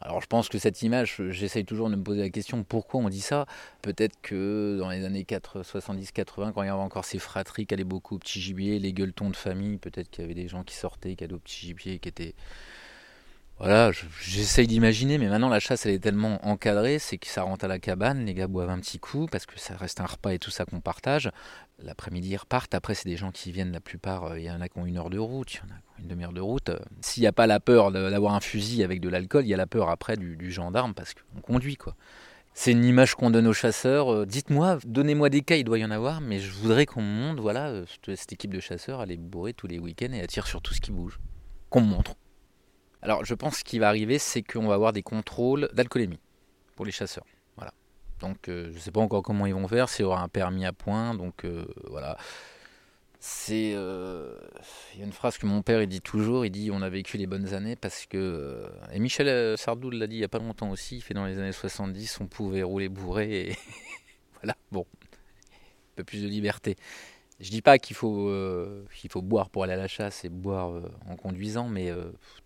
Alors, je pense que cette image, j'essaye toujours de me poser la question pourquoi on dit ça? Peut-être que dans les années 70-80, quand il y avait encore ces fratries qui allaient beaucoup au petit gibier, les gueuletons de famille, peut-être qu'il y avait des gens qui sortaient, qui allaient au petit gibier, qui étaient voilà, je- j'essaye d'imaginer, mais maintenant la chasse elle est tellement encadrée, c'est que ça rentre à la cabane, les gars boivent un petit coup parce que ça reste un repas et tout ça qu'on partage. L'après-midi ils repartent, après c'est des gens qui viennent la plupart, euh, il y en a qui ont une heure de route, il y en a une demi-heure de route. Euh, S'il n'y a pas la peur d'avoir un fusil avec de l'alcool, il y a la peur après du, gendarme parce qu'on conduit quoi. C'est une image qu'on donne aux chasseurs. Euh, Dites-moi, donnez-moi des cas, il doit y en avoir, mais je voudrais qu'on me montre, voilà, cette équipe de chasseurs, elle est bourrée tous les week-ends et elle tire sur tout ce qui bouge. Qu'on me montre. Alors, je pense ce qui va arriver, c'est qu'on va avoir des contrôles d'alcoolémie pour les chasseurs. Donc, euh, je ne sais pas encore comment ils vont faire, s'il y aura un permis à point. Donc, euh, voilà. C'est. euh, Il y a une phrase que mon père il dit toujours il dit on a vécu les bonnes années parce que. Et Michel Sardou l'a dit il n'y a pas longtemps aussi il fait dans les années 70 on pouvait rouler bourré et. voilà, bon. Un peu plus de liberté. Je dis pas qu'il faut, faut boire pour aller à la chasse et boire en conduisant, mais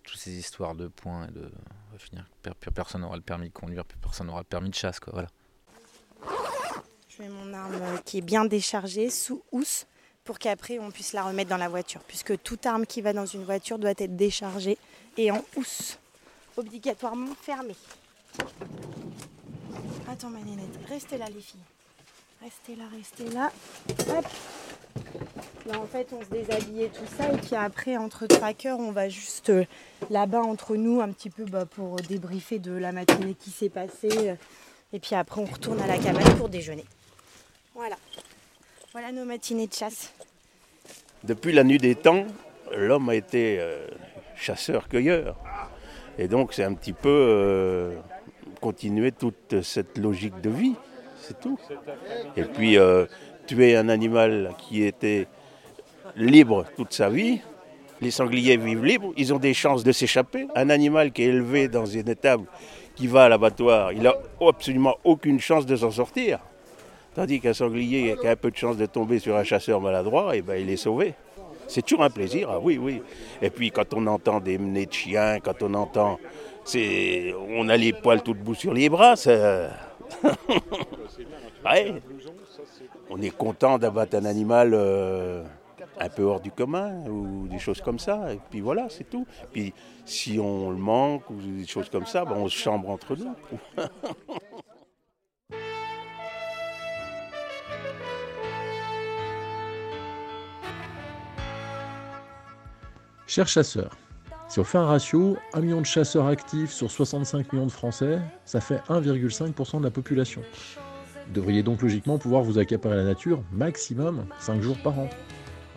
toutes ces histoires de points et de finir, personne n'aura le permis de conduire, plus personne n'aura le permis de chasse, quoi. Voilà. Je mets mon arme qui est bien déchargée sous housse pour qu'après on puisse la remettre dans la voiture, puisque toute arme qui va dans une voiture doit être déchargée et en housse, obligatoirement fermée. Attends ma nénette, restez là les filles. Restez là, restez là. Là, en fait, on se déshabille et tout ça. Et puis après, entre trackers, on va juste euh, là-bas entre nous, un petit peu bah, pour débriefer de la matinée qui s'est passée. Et puis après, on retourne à la cabane pour déjeuner. Voilà. Voilà nos matinées de chasse. Depuis la nuit des temps, l'homme a été euh, chasseur-cueilleur. Et donc, c'est un petit peu euh, continuer toute cette logique de vie. C'est tout. Et puis, euh, tuer un animal qui était libre toute sa vie. Les sangliers vivent libres, ils ont des chances de s'échapper. Un animal qui est élevé dans une étable, qui va à l'abattoir, il n'a absolument aucune chance de s'en sortir. Tandis qu'un sanglier qui a un peu de chance de tomber sur un chasseur maladroit, et eh ben, il est sauvé. C'est toujours un plaisir, ah oui, oui. Et puis quand on entend des menées de chiens, quand on entend... On a les poils tout debout sur les bras, ça... ouais. On est content d'abattre un animal euh, un peu hors du commun ou des choses comme ça. Et puis voilà, c'est tout. Puis si on le manque ou des choses comme ça, ben, on se chambre entre nous. Chers chasseurs, si on fait un ratio, 1 million de chasseurs actifs sur 65 millions de Français, ça fait 1,5% de la population. Vous devriez donc logiquement pouvoir vous accaparer la nature maximum 5 jours par an.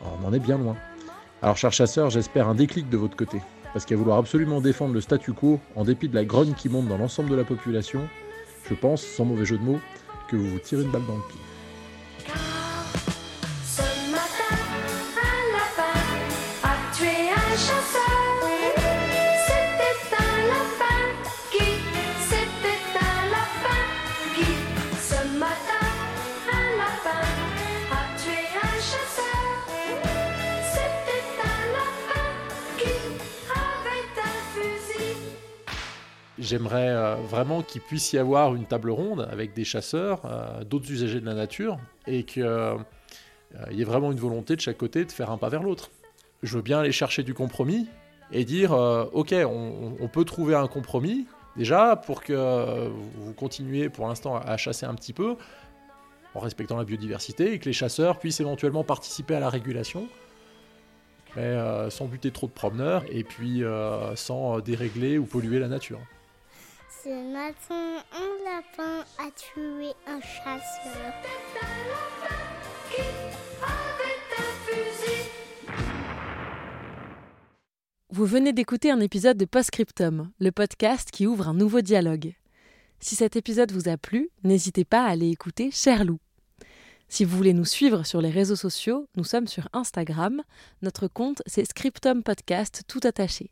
On en est bien loin. Alors chers chasseurs, j'espère un déclic de votre côté. Parce qu'à vouloir absolument défendre le statu quo, en dépit de la grogne qui monte dans l'ensemble de la population, je pense, sans mauvais jeu de mots, que vous vous tirez une balle dans le pied. J'aimerais euh, vraiment qu'il puisse y avoir une table ronde avec des chasseurs, euh, d'autres usagers de la nature, et qu'il euh, y ait vraiment une volonté de chaque côté de faire un pas vers l'autre. Je veux bien aller chercher du compromis et dire, ok, on, peut trouver un compromis, déjà, pour que vous continuiez pour l'instant à chasser un petit peu, en respectant la biodiversité, et que les chasseurs puissent éventuellement participer à la régulation, mais sans buter trop de promeneurs, et puis sans dérégler ou polluer la nature. Ce matin, un lapin a tué un chasseur. Vous venez d'écouter un épisode de Postscriptum, le podcast qui ouvre un nouveau dialogue. Si cet épisode vous a plu, n'hésitez pas à aller écouter Cher Loup. Si vous voulez nous suivre sur les réseaux sociaux, nous sommes sur Instagram. Notre compte, c'est Scriptum Podcast tout attaché.